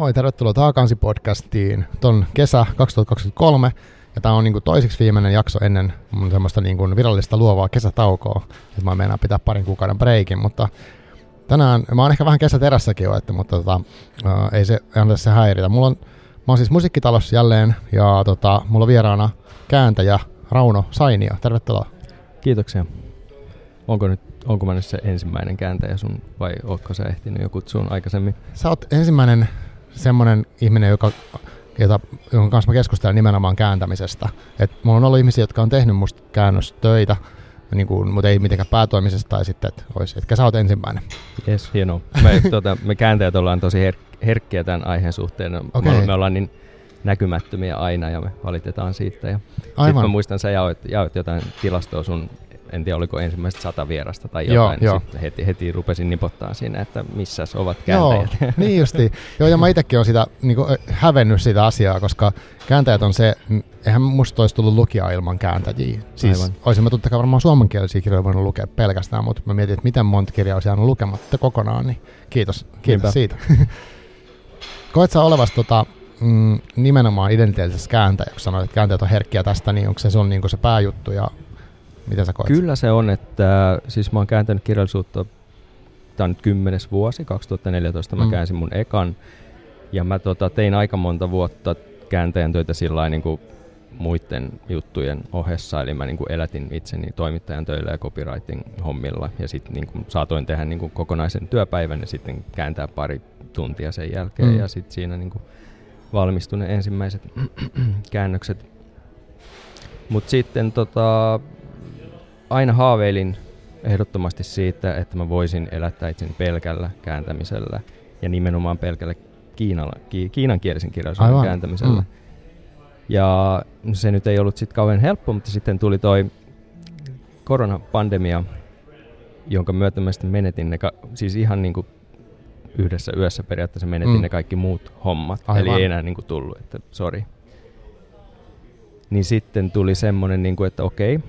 Moi, tervetuloa Taakansi podcastiin. Ton kesä 2023 ja tämä on niinku toiseksi viimeinen jakso ennen mun semmoista niinku virallista luovaa kesätaukoa. Et mä meinaan pitää parin kuukauden breikin, mutta tänään, mä oon ehkä vähän kesäterässäkin jo, että, mutta tota, ää, ei se anna se häiritä. Mulla on, mä oon siis musiikkitalossa jälleen ja tota, mulla on vieraana kääntäjä Rauno Sainio. Tervetuloa. Kiitoksia. Onko, nyt, onko mä nyt se ensimmäinen kääntäjä sun vai ootko sä ehtinyt jo kutsua aikaisemmin? Sä oot ensimmäinen semmoinen ihminen, joka, jota, jonka kanssa mä keskustelen nimenomaan kääntämisestä. Et mulla on ollut ihmisiä, jotka on tehnyt musta käännöstöitä, niin kuin, mutta ei mitenkään päätoimisesta tai sitten, että olisi, etkä sä oot ensimmäinen. Yes, hienoa. Me, tuota, me kääntäjät ollaan tosi her- herkkiä tämän aiheen suhteen. Okay. Me, me ollaan niin näkymättömiä aina ja me valitetaan siitä. Ja Aivan. Sitten mä muistan, sä jaoit, jaoit jotain tilastoa sun en tiedä oliko ensimmäiset sata vierasta tai jotain, joo. niin sitten heti, heti rupesin nipottaa siinä, että missä ovat kääntäjät. Joo, niin justi. Joo, ja mä itsekin olen sitä, niin kuin, hävennyt sitä asiaa, koska kääntäjät on se, eihän musta olisi tullut lukija ilman kääntäjiä. Siis Aivan. olisin mä totta kai varmaan suomenkielisiä kirjoja voinut lukea pelkästään, mutta mä mietin, että miten monta kirjaa olisi jäänyt lukematta kokonaan, niin kiitos, kiitos Niinpä. siitä. Koet sä olevas tota, mm, nimenomaan identiteettisessä kääntäjä, kun sanoit, että kääntäjät on herkkiä tästä, niin onko se sun niin se pääjuttu ja miten sä koet? Kyllä se on, että siis mä oon kääntänyt kirjallisuutta, tämä on nyt kymmenes vuosi, 2014 mä Mm. käänsin mun ekan, ja mä tota, tein aika monta vuotta kääntäjän töitä sillä niin kuin muiden juttujen ohessa, eli mä niin kuin elätin itseni toimittajan töillä ja copywriting hommilla, ja sitten niin saatoin tehdä niin kuin kokonaisen työpäivän ja sitten kääntää pari tuntia sen jälkeen, Mm. mm. ja sitten siinä niin kuin valmistui ne ensimmäiset käännökset. Mutta sitten tota, aina haaveilin ehdottomasti siitä, että mä voisin elättää itseni pelkällä kääntämisellä ja nimenomaan pelkällä kiinala, ki, kiinankielisen kirjallisuuden Aivan. kääntämisellä. Mm. Ja se nyt ei ollut sitten kauhean helppo, mutta sitten tuli toi koronapandemia, jonka myötä mä sitten menetin ne, ka- siis ihan niin kuin yhdessä yössä periaatteessa menetin Mm. ne kaikki muut hommat. Aivan. Eli ei enää niin kuin tullut, että sori. Niin sitten tuli semmoinen, niin kuin, että okei,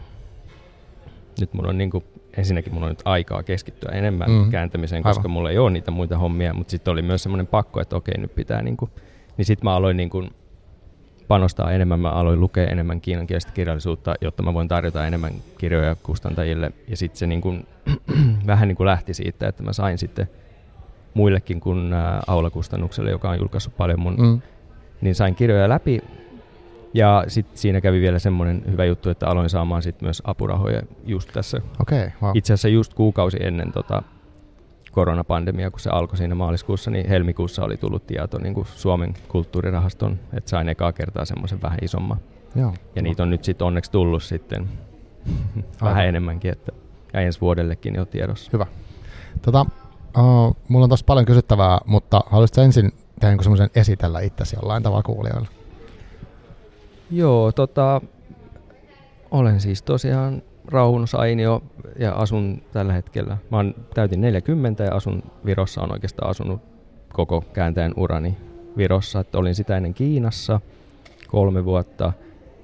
nyt mulla on niin kuin, ensinnäkin mulla on nyt aikaa keskittyä enemmän Mm. kääntämiseen, koska Aivan. mulla ei ole niitä muita hommia, mutta sitten oli myös semmoinen pakko, että okei, nyt pitää niin kuin, niin sitten mä aloin niin kuin panostaa enemmän, mä aloin lukea enemmän kiinankielistä kirjallisuutta, jotta mä voin tarjota enemmän kirjoja kustantajille. Ja sitten se niin kuin, vähän niin kuin lähti siitä, että mä sain sitten muillekin kuin ää, Aula-kustannukselle, joka on julkaissut paljon mun Mm. niin sain kirjoja läpi. Ja sitten siinä kävi vielä semmoinen hyvä juttu, että aloin saamaan sit myös apurahoja just tässä. Okay, wow. Itse asiassa just kuukausi ennen tota koronapandemia, kun se alkoi siinä maaliskuussa, niin helmikuussa oli tullut tieto niin kuin Suomen kulttuurirahaston, että sain ekaa kertaa semmoisen vähän isomman. Joo. Ja niitä on nyt sitten onneksi tullut sitten vähän Aivan. enemmänkin, että ja ensi vuodellekin jo tiedossa. Hyvä. Tota, uh, mulla on tossa paljon kysyttävää, mutta haluaisitko ensin tehdä semmoisen esitellä itsesi jollain tavalla kuulijoille? Joo, tota, olen siis tosiaan Rauno Sainio ja asun tällä hetkellä. Mä oon täytin 40 ja asun Virossa, on oikeastaan asunut koko kääntäjän urani Virossa. Että olin sitä ennen Kiinassa kolme vuotta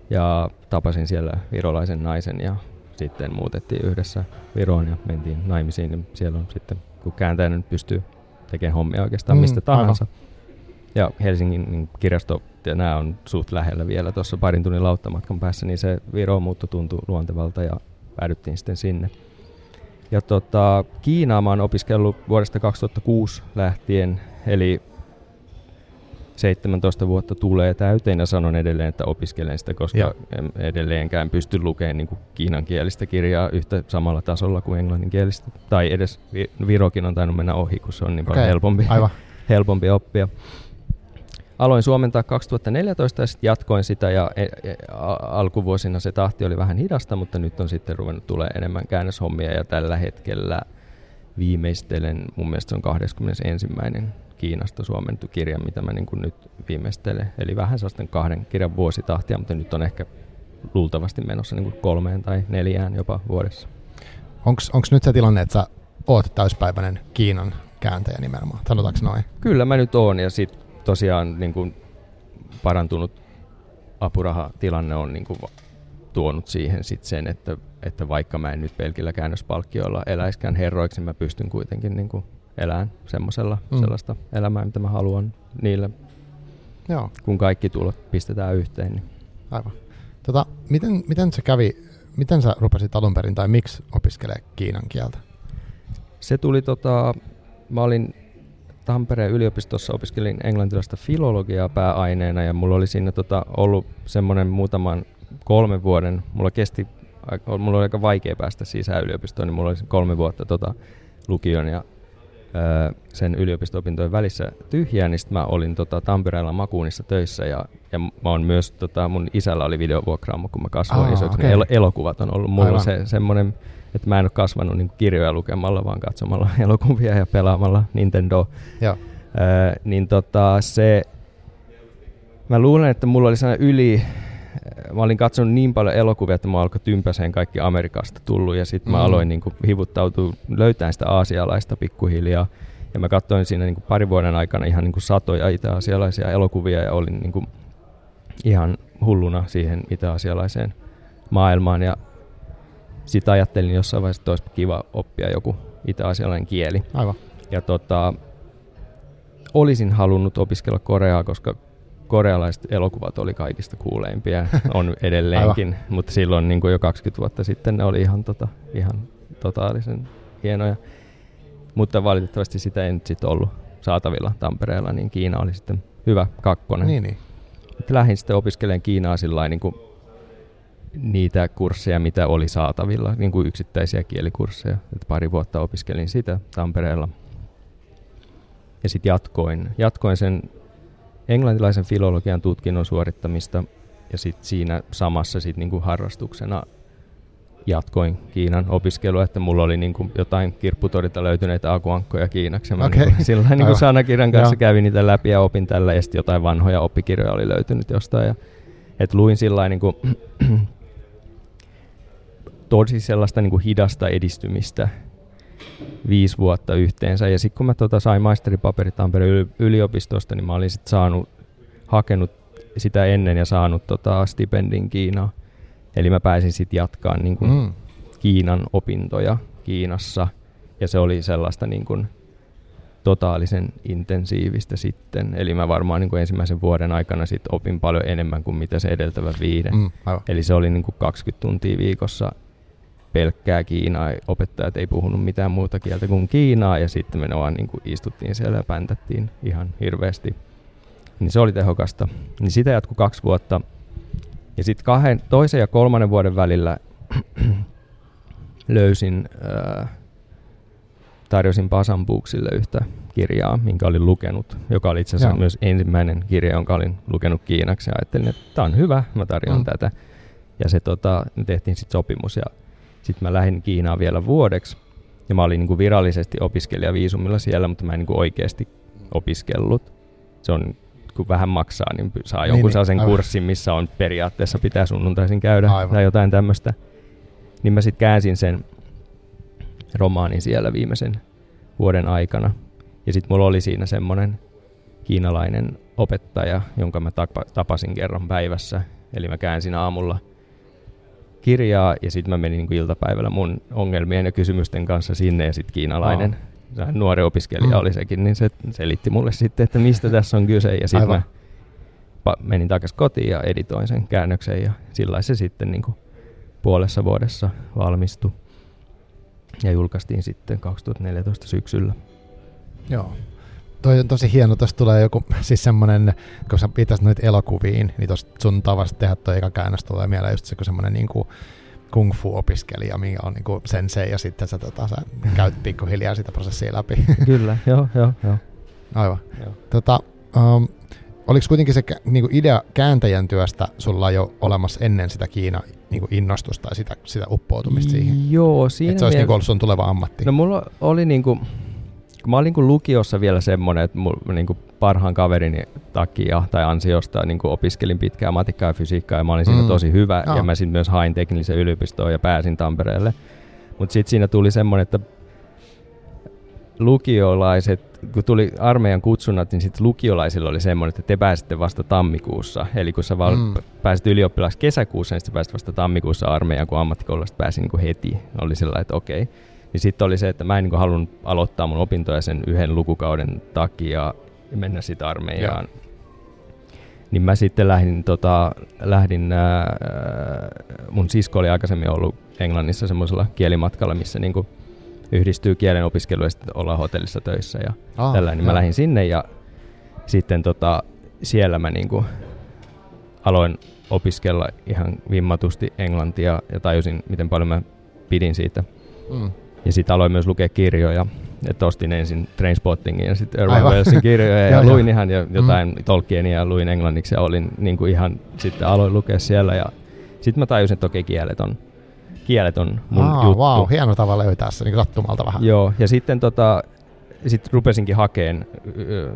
ja tapasin siellä virolaisen naisen ja sitten muutettiin yhdessä Viroon ja mentiin naimisiin. Niin siellä on sitten, kun kääntäjänä nyt pystyy tekemään hommia oikeastaan Mm, mistä aivan. Ja Helsingin niin kirjasto, ja nämä on suht lähellä vielä tuossa parin tunnin lauttamatkan päässä, niin se Viro muutto tuntui luontevalta ja päädyttiin sitten sinne. Ja tota, Kiinaa mä oon opiskellut vuodesta 2006 lähtien, eli 17 vuotta tulee täyteen ja sanon edelleen, että opiskelen sitä, koska Joo. en edelleenkään pysty lukemaan niin kuin kiinankielistä kirjaa yhtä samalla tasolla kuin englanninkielistä. Tai edes Vi- Virokin on tainnut mennä ohi, kun se on niin paljon Okei, helpompi Aivan. helpompi oppia. Aloin suomentaa 2014 ja sitten jatkoin sitä ja e- e- alkuvuosina se tahti oli vähän hidasta, mutta nyt on sitten ruvennut tulee enemmän käännöshommia ja tällä hetkellä viimeistelen, mun mielestä se on 21. Kiinasta suomennettu kirja, mitä mä niin kuin nyt viimeistelen. Eli vähän sellaisten kahden kirjan vuositahtia, mutta nyt on ehkä luultavasti menossa niin kuin kolmeen tai neljään jopa vuodessa. Onko nyt se tilanne, että sä oot täyspäiväinen Kiinan kääntäjä nimenomaan? Sanotaanko noin? Kyllä mä nyt oon ja sitten tosiaan niin kuin parantunut apurahatilanne on niin kuin tuonut siihen sit sen, että, että vaikka mä en nyt pelkillä käännöspalkkioilla eläiskään herroiksi, niin mä pystyn kuitenkin niin kuin elää semmoisella Mm. sellaista elämää, mitä mä haluan niille, Joo, kun kaikki tulot pistetään yhteen. Niin. aivan. Tota, miten, miten se kävi, miten sä rupesit alun perin tai miksi opiskelee kiinan kieltä? Se tuli, tota, mä olin Tampereen yliopistossa, opiskelin englantilaista filologiaa pääaineena ja mulla oli siinä tota, ollut semmoinen muutaman kolmen vuoden, mulla kesti, mulla oli aika vaikea päästä sisään yliopistoon, niin mulla oli kolme vuotta tota, lukion ja öö, sen yliopisto-opintojen välissä tyhjää, niin sit mä olin tota, Tampereella Makuunissa töissä ja, ja mä oon myös, tota, mun isällä oli videovuokraamo, kun mä kasvoin Aa, isoksi. Okay. El- elokuvat on ollut mulla Aivan. se, semmoinen, että mä en ole kasvanut niin kirjoja lukemalla, vaan katsomalla elokuvia ja pelaamalla Nintendo. Joo. Öö, niin tota, se, mä luulen, että mulla oli sellainen yli, mä olin katsonut niin paljon elokuvia, että mä alkoi tympäseen kaikki Amerikasta tullut ja sitten mä Mm. aloin niin kuin, hivuttautua löytämään sitä aasialaista pikkuhiljaa. Ja mä katsoin siinä niin kuin, parin vuoden aikana ihan niin kuin, satoja itä-asialaisia elokuvia ja olin niin kuin, ihan hulluna siihen itä-asialaiseen maailmaan. Ja sitten ajattelin jossain vaiheessa, että olisi kiva oppia joku itä-asialainen kieli. Aivan. Ja tota, olisin halunnut opiskella koreaa, koska korealaiset elokuvat oli kaikista kuuleimpia, on edelleenkin, mutta silloin niin kuin jo 20 vuotta sitten ne oli ihan, tota, ihan totaalisen hienoja. Mutta valitettavasti sitä ei nyt sitten ollut saatavilla Tampereella, niin Kiina oli sitten hyvä kakkonen. Niin, niin. Lähdin sitten opiskelemaan Kiinaa sillä niin kuin niitä kursseja, mitä oli saatavilla, niin kuin yksittäisiä kielikursseja. Et pari vuotta opiskelin sitä Tampereella. Ja sitten jatkoin, jatkoin sen englantilaisen filologian tutkinnon suorittamista ja sitten siinä samassa sit niinku harrastuksena jatkoin Kiinan opiskelua, että mulla oli niinku jotain kirpputorilta löytyneitä akuankkoja Kiinaksi. Mä Okei. niinku, sillä niinku sanakirjan kanssa Joo. kävin niitä läpi ja opin tällä ja sitten jotain vanhoja oppikirjoja oli löytynyt jostain. Ja, et luin sillä niinku, tosi sellaista niinku hidasta edistymistä viisi vuotta yhteensä. Ja sitten kun mä tota sain maisteripaperit Tampereen yli- yliopistosta, niin mä olin sitten saanut, hakenut sitä ennen ja saanut tota stipendin Kiinaan. Eli mä pääsin sitten jatkaa niin kuin Mm. Kiinan opintoja Kiinassa. Ja se oli sellaista niin kuin totaalisen intensiivistä sitten. Eli mä varmaan niin kuin ensimmäisen vuoden aikana sit opin paljon enemmän kuin mitä se edeltävä viiden. Mm. Aivan. Eli se oli niin kuin 20 tuntia viikossa pelkkää Kiinaa. Opettajat ei puhunut mitään muuta kieltä kuin Kiinaa ja sitten me vaan niin kuin istuttiin siellä ja päntättiin ihan hirveästi. Niin se oli tehokasta. Niin sitä jatkui kaksi vuotta. Ja sitten kahden, toisen ja kolmannen vuoden välillä löysin, ää, tarjosin Pasan Booksille yhtä kirjaa, minkä olin lukenut, joka oli itse asiassa Joo. myös ensimmäinen kirja, jonka olin lukenut kiinaksi. Ja ajattelin, että tämä on hyvä, mä tarjoan Mm. mm. tätä. Ja se tota, me tehtiin sitten sopimus ja sitten mä lähdin Kiinaan vielä vuodeksi. Ja mä olin niinku virallisesti opiskelijaviisumilla siellä, mutta mä en niinku oikeasti opiskellut. Se on, kun vähän maksaa, niin saa Niin, jonkun niin, sellaisen aivan. kurssin, missä on periaatteessa pitää sunnuntaisin käydä Aivan. tai jotain tämmöistä. Niin mä sitten käänsin sen romaanin siellä viimeisen vuoden aikana. Ja sitten mulla oli siinä semmoinen kiinalainen opettaja, jonka mä tapa- tapasin kerran päivässä. Eli mä käänsin aamulla kirjaa ja sitten mä menin niin iltapäivällä mun ongelmien ja kysymysten kanssa sinne ja sitten kiinalainen oh. nuori opiskelija Mm. oli sekin, niin se selitti mulle sitten, että mistä tässä on kyse ja sitten mä menin takaisin kotiin ja editoin sen käännöksen ja sillä se sitten niin kuin puolessa vuodessa valmistui ja julkaistiin sitten 2014 syksyllä. Joo. Toi on tosi hieno, tuossa tulee joku, siis semmonen, kun sä pitäis noita elokuviin, niin tosta sun tavasta tehdä toi eka käännös tulee mieleen just se, kun semmonen niinku kung fu-opiskelija, mikä on niinku sensei, ja sitten sä, tota, sä käyt pikkuhiljaa sitä prosessia läpi. Kyllä, joo, joo, joo. Aivan. joo. Tota, um, oliko kuitenkin se niinku idea kääntäjän työstä sulla jo olemassa ennen sitä Kiina niinku innostusta ja sitä, sitä uppoutumista siihen? Joo, siinä Että se olisi miel- niinku ollut sun tuleva ammatti? No mulla oli niinku, kun mä olin niinku lukiossa vielä semmoinen, että mulla niinku parhaan kaverini takia tai ansiosta niinku opiskelin pitkään matikkaa ja fysiikkaa ja mä olin siinä Mm. tosi hyvä Joo. ja mä sitten myös hain teknillisen yliopistoon ja pääsin Tampereelle. Mutta sitten siinä tuli semmoinen, että lukiolaiset, kun tuli armeijan kutsunnat, niin sitten lukiolaisilla oli semmoinen, että te pääsitte vasta tammikuussa. Eli kun sä val- Mm. pääsit ylioppilaaksi kesäkuussa, niin sitten pääsit vasta tammikuussa armeijaan, kun ammattikoululaiset pääsi niinku heti. Oli sellainen, että okei. Niin sitten oli se, että mä en niin halunnut aloittaa mun opintoja sen yhden lukukauden takia ja mennä sitten armeijaan. Ja. Niin mä sitten lähdin, tota, lähdin ää, mun sisko oli aikaisemmin ollut Englannissa semmoisella kielimatkalla, missä niin yhdistyy kielen opiskelu ja sitten ollaan hotellissa töissä ja ah, tällä, niin mä lähdin sinne ja sitten tota, siellä mä niin aloin opiskella ihan vimmatusti englantia ja tajusin, miten paljon mä pidin siitä. Mm. Ja sitten aloin myös lukea kirjoja. Että ostin ensin Trainspottingin ja sitten Irving Wellsin kirjoja ja luin ihan ja mm. jotain mm. Tolkienia ja luin englanniksi ja olin niin kuin ihan sitten aloin lukea siellä ja sitten mä tajusin, että okei kielet on, kielet on mun Aa, juttu. Wow, hieno tapa löytää se niin sattumalta vähän. Joo, ja sitten tota, sit rupesinkin hakeen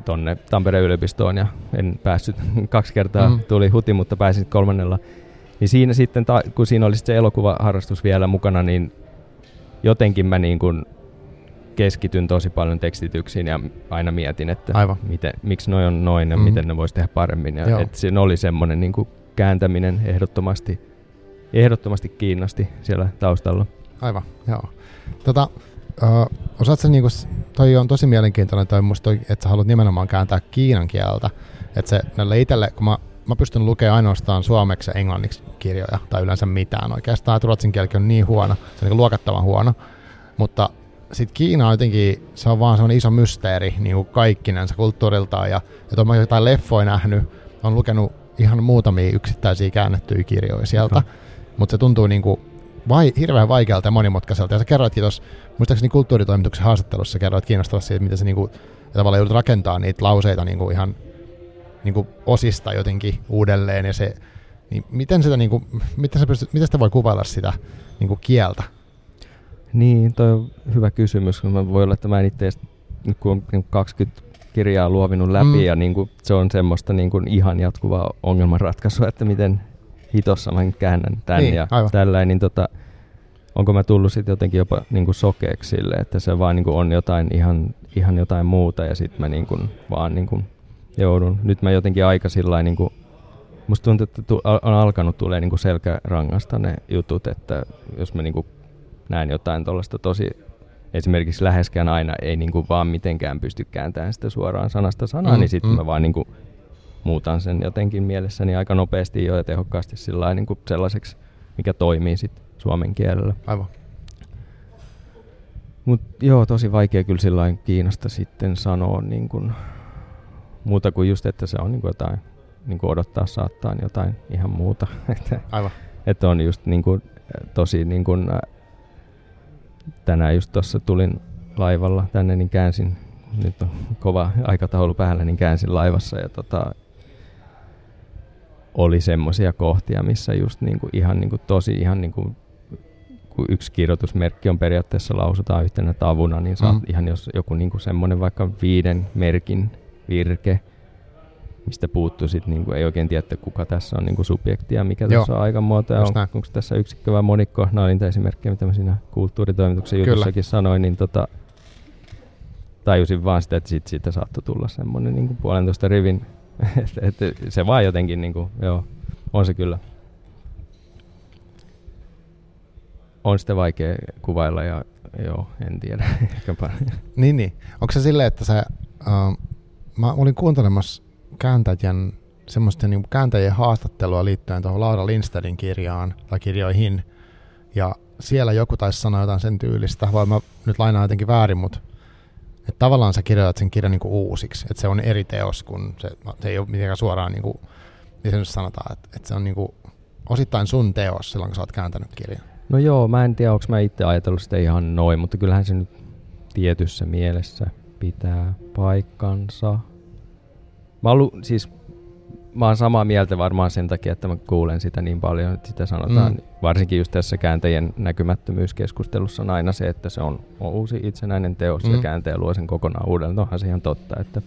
tonne Tampereen yliopistoon ja en päässyt kaksi kertaa, mm. tuli huti, mutta pääsin kolmannella. Niin siinä sitten, ta- kun siinä oli se elokuvaharrastus vielä mukana, niin jotenkin mä niin kuin keskityn tosi paljon tekstityksiin ja aina mietin, että Aivan. Miten, miksi noi on noin ja mm. miten ne voisi tehdä paremmin. Ja että siinä oli semmoinen niin kuin kääntäminen ehdottomasti, ehdottomasti kiinnosti siellä taustalla. Aivan, joo. Tota, uh, osaatko niinku, toi on tosi mielenkiintoinen toi musta, toi, että sä haluat nimenomaan kääntää kiinan kieltä. Että se näille itselle, kun mä, mä pystyn lukemaan ainoastaan suomeksi ja englanniksi kirjoja, tai yleensä mitään oikeastaan, että ruotsin kieli on niin huono, se on niin luokattavan huono. Mutta sitten Kiina on jotenkin, se on vaan iso mysteeri niin kuin kaikkinensa kulttuuriltaan. Ja, ja mä jotain leffoja nähnyt, on lukenut ihan muutamia yksittäisiä käännettyjä kirjoja sieltä, mutta se tuntuu niin kuin vai, hirveän vaikealta ja monimutkaiselta. Ja sä kerroitkin tuossa, muistaakseni kulttuuritoimituksen haastattelussa kerroit kiinnostavasti siitä, miten sä niinku, tavallaan joudut rakentaa niitä lauseita niinku ihan niinku osista jotenkin uudelleen. Ja se, niin miten, sitä, niinku, miten, sä pystyt, miten sitä voi kuvailla sitä niinku kieltä? Niin, toi on hyvä kysymys. Mä voi olla, että mä en itse nyt kun on 20 kirjaa luovinut läpi mm. ja niin kuin, se on semmoista niin kuin ihan jatkuvaa ongelmanratkaisua, että miten hitossa mä käännän tän niin, ja tällä, niin tota, onko mä tullut sitten jotenkin jopa niin kuin sokeeksi sille, että se vaan niin kuin on jotain ihan, ihan jotain muuta ja sitten mä niin kuin, vaan niin kuin joudun. Nyt mä jotenkin aika sillä niin kuin, musta tuntuu, että on alkanut tulee niin kuin selkärangasta ne jutut, että jos mä niin kuin näen jotain tuollaista tosi esimerkiksi läheskään aina ei niin kuin vaan mitenkään pysty kääntämään sitä suoraan sanasta sanaan, mm, niin sitten mm. mä vaan niin kuin muutan sen jotenkin mielessäni aika nopeasti jo ja tehokkaasti sillä niin kuin sellaiseksi, mikä toimii sitten suomen kielellä. Aivan. Mut joo, tosi vaikea kyllä sillä Kiinasta sitten sanoa niin kuin, muuta kuin just, että se on niin kuin jotain, niin kuin odottaa saattaa jotain ihan muuta. että, Aivan. Että on just niin kuin, tosi niin kuin, tänään just tuossa tulin laivalla tänne, niin käänsin, nyt on kova aikataulu päällä, niin käänsin laivassa ja tota, oli semmoisia kohtia, missä just niinku ihan niinku tosi ihan niinku kun yksi kirjoitusmerkki on periaatteessa lausutaan yhtenä tavuna, niin saat mm. ihan jos joku niinku semmoinen vaikka viiden merkin virke, mistä puuttuu sit niinku, ei oikein tiedä, että kuka tässä on niinku subjekti ja mikä Joo. tässä on aikamuoto ja on, onko tässä yksikkö vai monikko. Nämä oli esimerkkejä, mitä mä siinä kulttuuritoimituksen jutussakin sanoin, niin tota, tajusin vaan sitä, että sit siitä saattoi tulla semmoinen niinku puolentoista rivin et, et, se vaan jotenkin, niin kuin, joo, on se kyllä. On sitten vaikea kuvailla ja joo, en tiedä. niin, niin. Onko se silleen, että sä, uh, mä olin kuuntelemassa kääntäjän, semmoista niin kääntäjien haastattelua liittyen tuohon Laura Lindstedin kirjaan tai kirjoihin, ja siellä joku taisi sanoa jotain sen tyylistä, vai mä nyt lainaan jotenkin väärin, mutta että tavallaan sä kirjoitat sen kirjan niinku uusiksi, että se on eri teos, kun se, se ei ole mitenkään suoraan, niin se nyt sanotaan, että, että se on niinku osittain sun teos silloin, kun sä oot kääntänyt kirjan. No joo, mä en tiedä, onko mä itse ajatellut sitä ihan noin, mutta kyllähän se nyt tietyssä mielessä pitää paikkansa. Mä, ollut, siis mä oon samaa mieltä varmaan sen takia, että mä kuulen sitä niin paljon, että sitä sanotaan. Mm. Varsinkin just tässä kääntäjien näkymättömyyskeskustelussa on aina se, että se on, uusi itsenäinen teos mm. ja kääntäjä luo sen kokonaan uudelleen. Onhan se ihan totta. Että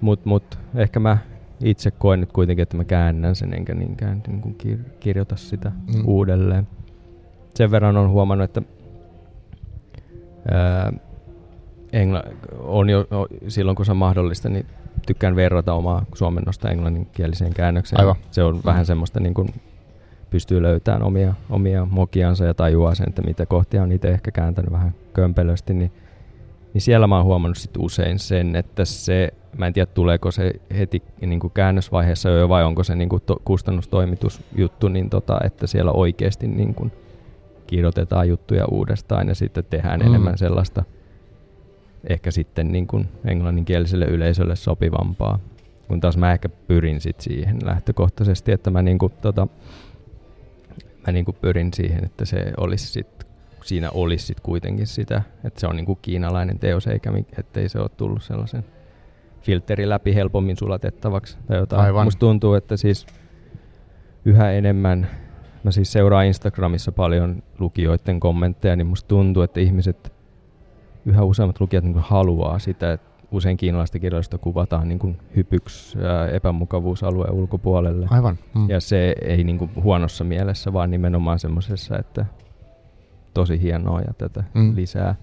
mut, mut, ehkä mä itse koen nyt kuitenkin, että mä käännän sen enkä niinkään niin kuin kir- kirjoita sitä mm. uudelleen. Sen verran on huomannut, että ää, engla- on jo o, silloin kun se on mahdollista, niin tykkään verrata omaa suomennosta englanninkieliseen käännökseen. Aivan. Se on mm. vähän semmoista niin kuin pystyy löytämään omia, omia mokiansa ja tajuaa sen, että mitä kohtia on itse ehkä kääntänyt vähän kömpelösti, niin, niin siellä mä oon huomannut sit usein sen, että se, mä en tiedä tuleeko se heti niin kuin käännösvaiheessa jo vai onko se niin kuin to, kustannustoimitusjuttu, niin tota, että siellä oikeasti niin kuin kirjoitetaan juttuja uudestaan ja sitten tehdään mm. enemmän sellaista ehkä sitten niin kuin englanninkieliselle yleisölle sopivampaa. Kun taas mä ehkä pyrin sit siihen lähtökohtaisesti, että mä, niin kuin, tota, mä niin kuin pyrin siihen, että se olisi sit, siinä olisi sit kuitenkin sitä, että se on niin kuin kiinalainen teos, eikä ettei se ole tullut sellaisen filteri läpi helpommin sulatettavaksi tai jotain. Aivan. Musta tuntuu, että siis yhä enemmän mä siis seuraan Instagramissa paljon lukijoiden kommentteja, niin musta tuntuu, että ihmiset, yhä useammat lukijat niin haluaa sitä, että usein kiinalaista kirjallisuutta kuvataan niin kuin hypyksi epämukavuusalueen ulkopuolelle. Aivan. Mm. Ja se ei niin kuin huonossa mielessä, vaan nimenomaan semmoisessa, että tosi hienoa ja tätä mm. lisää.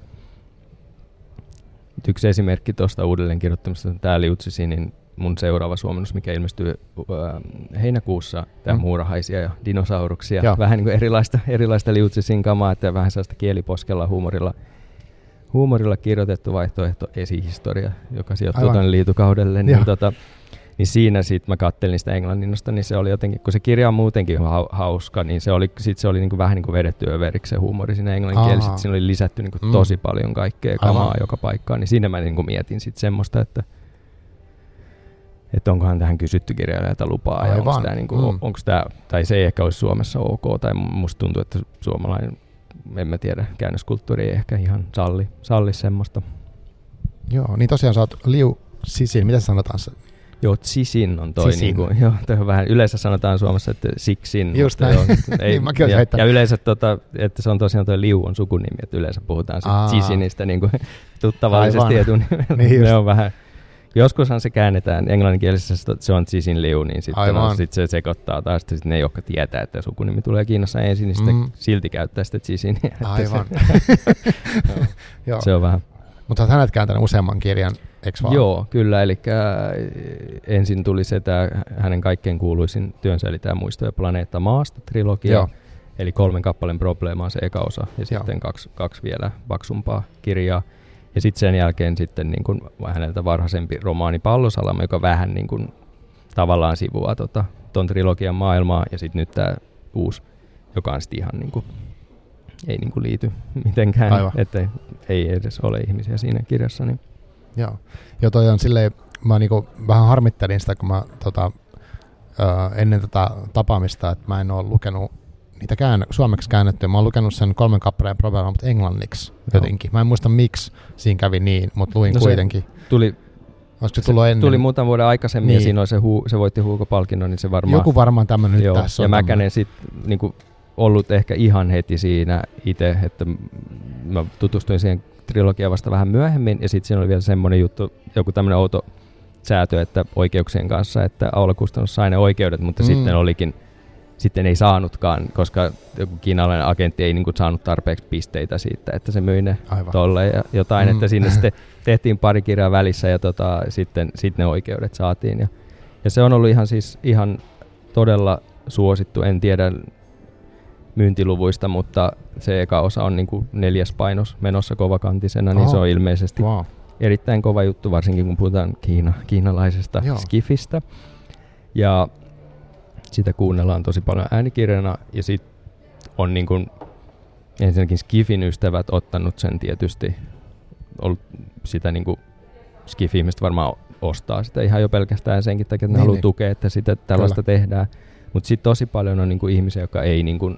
Yksi esimerkki tuosta uudelleen kirjoittamista, tämä Liutsisi, niin mun seuraava suomennus, mikä ilmestyy äh, heinäkuussa, tämä mm. muurahaisia ja dinosauruksia. Joo. Vähän niin kuin erilaista, erilaista liutsisin kamaa, että vähän sellaista kieliposkella huumorilla, huumorilla kirjoitettu vaihtoehto esihistoria, joka sijoittuu tuonne liitukaudelle. Niin, tota, niin siinä sitten mä kattelin sitä englanninosta, niin se oli jotenkin, kun se kirja on muutenkin ha- hauska, niin se oli, sit se oli niinku vähän niin kuin vedetty överiksi se huumori siinä englanninkielessä. Siinä oli lisätty niinku mm. tosi paljon kaikkea kamaa Aivan. joka paikkaan, niin siinä mä niinku mietin sitten semmoista, että – että onkohan tähän kysytty kirjailijalta lupaa Aivan. ja onko tämä, niin kuin, mm. onko tämä, tai se ei ehkä olisi Suomessa ok, tai musta tuntuu, että suomalainen, en mä tiedä, käännöskulttuuri ei ehkä ihan salli, salli semmoista. Joo, niin tosiaan sä oot Liu Sisin, mitä sanotaan se? Joo, sisin on toi. Sisin. Niin kuin, joo, toi on vähän, yleensä sanotaan Suomessa, että siksin. Just näin. Joo, ei, niin, ja, ja, yleensä, tota, että se on tosiaan toi Liu on sukunimi, että yleensä puhutaan sisinistä niin kuin, tuttavallisesti etunimellä. niin ne on vähän, Joskushan se käännetään englanninkielisessä, se on Cisin Liu, niin sitten on, sit se sekoittaa taas, että sitten ne, jotka tietää, että sukunimi tulee Kiinassa ensin, niin sitten mm. silti käyttää sitä Cisin. Aivan. Se, Joo. se on vähän. Mutta olet hänet kääntänyt useamman kirjan, eikö vaan? Joo, kyllä. Eli ensin tuli se tämä hänen kaikkein kuuluisin työnsä, eli tämä Muisto ja planeetta maasta trilogia. Joo. Eli kolmen kappaleen probleema on se eka osa, ja Joo. sitten kaksi, kaksi vielä paksumpaa kirjaa. Ja sitten sen jälkeen sitten niin kun häneltä varhaisempi romaani Pallosalama, joka vähän niin kun tavallaan sivuaa tota, ton trilogian maailmaa. Ja sitten nyt tämä uusi, joka on sitten ihan niin kun, ei niin liity mitenkään, Aivan. että ei edes ole ihmisiä siinä kirjassa. Niin. Joo, jo toi on silleen, mä niinku vähän harmittelin sitä, kun mä tota, ö, ennen tätä tapaamista, että mä en ole lukenut niitä kään, suomeksi käännettyä. Mä oon lukenut sen kolmen kappaleen probleemaa, mutta englanniksi jotenkin. Mä en muista miksi siinä kävi niin, mutta luin no kuitenkin. Tuli Olisiko se tullut ennen? Tuli muutaman vuoden aikaisemmin niin. ja siinä oli se, huu, se voitti Huuko-palkinnon, niin se varmaan... Joku varmaan tämmöinen nyt tässä Ja on mäkänen sitten niinku, ollut ehkä ihan heti siinä itse, että mä tutustuin siihen trilogiaan vasta vähän myöhemmin ja sitten siinä oli vielä semmoinen juttu, joku tämmöinen outo säätö, että oikeuksien kanssa, että Aula Kustannus sai ne oikeudet, mutta mm. sitten olikin sitten ei saanutkaan, koska joku kiinalainen agentti ei niin kuin saanut tarpeeksi pisteitä siitä, että se myi ne Aivan. tolle ja jotain, mm. että sinne sitten tehtiin pari kirjaa välissä ja tota, sitten, sitten ne oikeudet saatiin. Ja, ja se on ollut ihan siis ihan todella suosittu, en tiedä myyntiluvuista, mutta se eka osa on niin kuin neljäs painos menossa kovakantisena, niin oh. se on ilmeisesti wow. erittäin kova juttu, varsinkin kun puhutaan Kiina, kiinalaisesta Joo. skifistä. Ja sitä kuunnellaan tosi paljon äänikirjana ja sitten on niin kuin ensinnäkin Skifin ystävät ottanut sen tietysti, ollut sitä niin kuin Skif-ihmiset varmaan ostaa sitä ihan jo pelkästään senkin takia, että ne niin, haluaa niin. tukea, että sitä tällaista Kyllä. tehdään. Mutta sitten tosi paljon on niin kuin ihmisiä, jotka ei niin kuin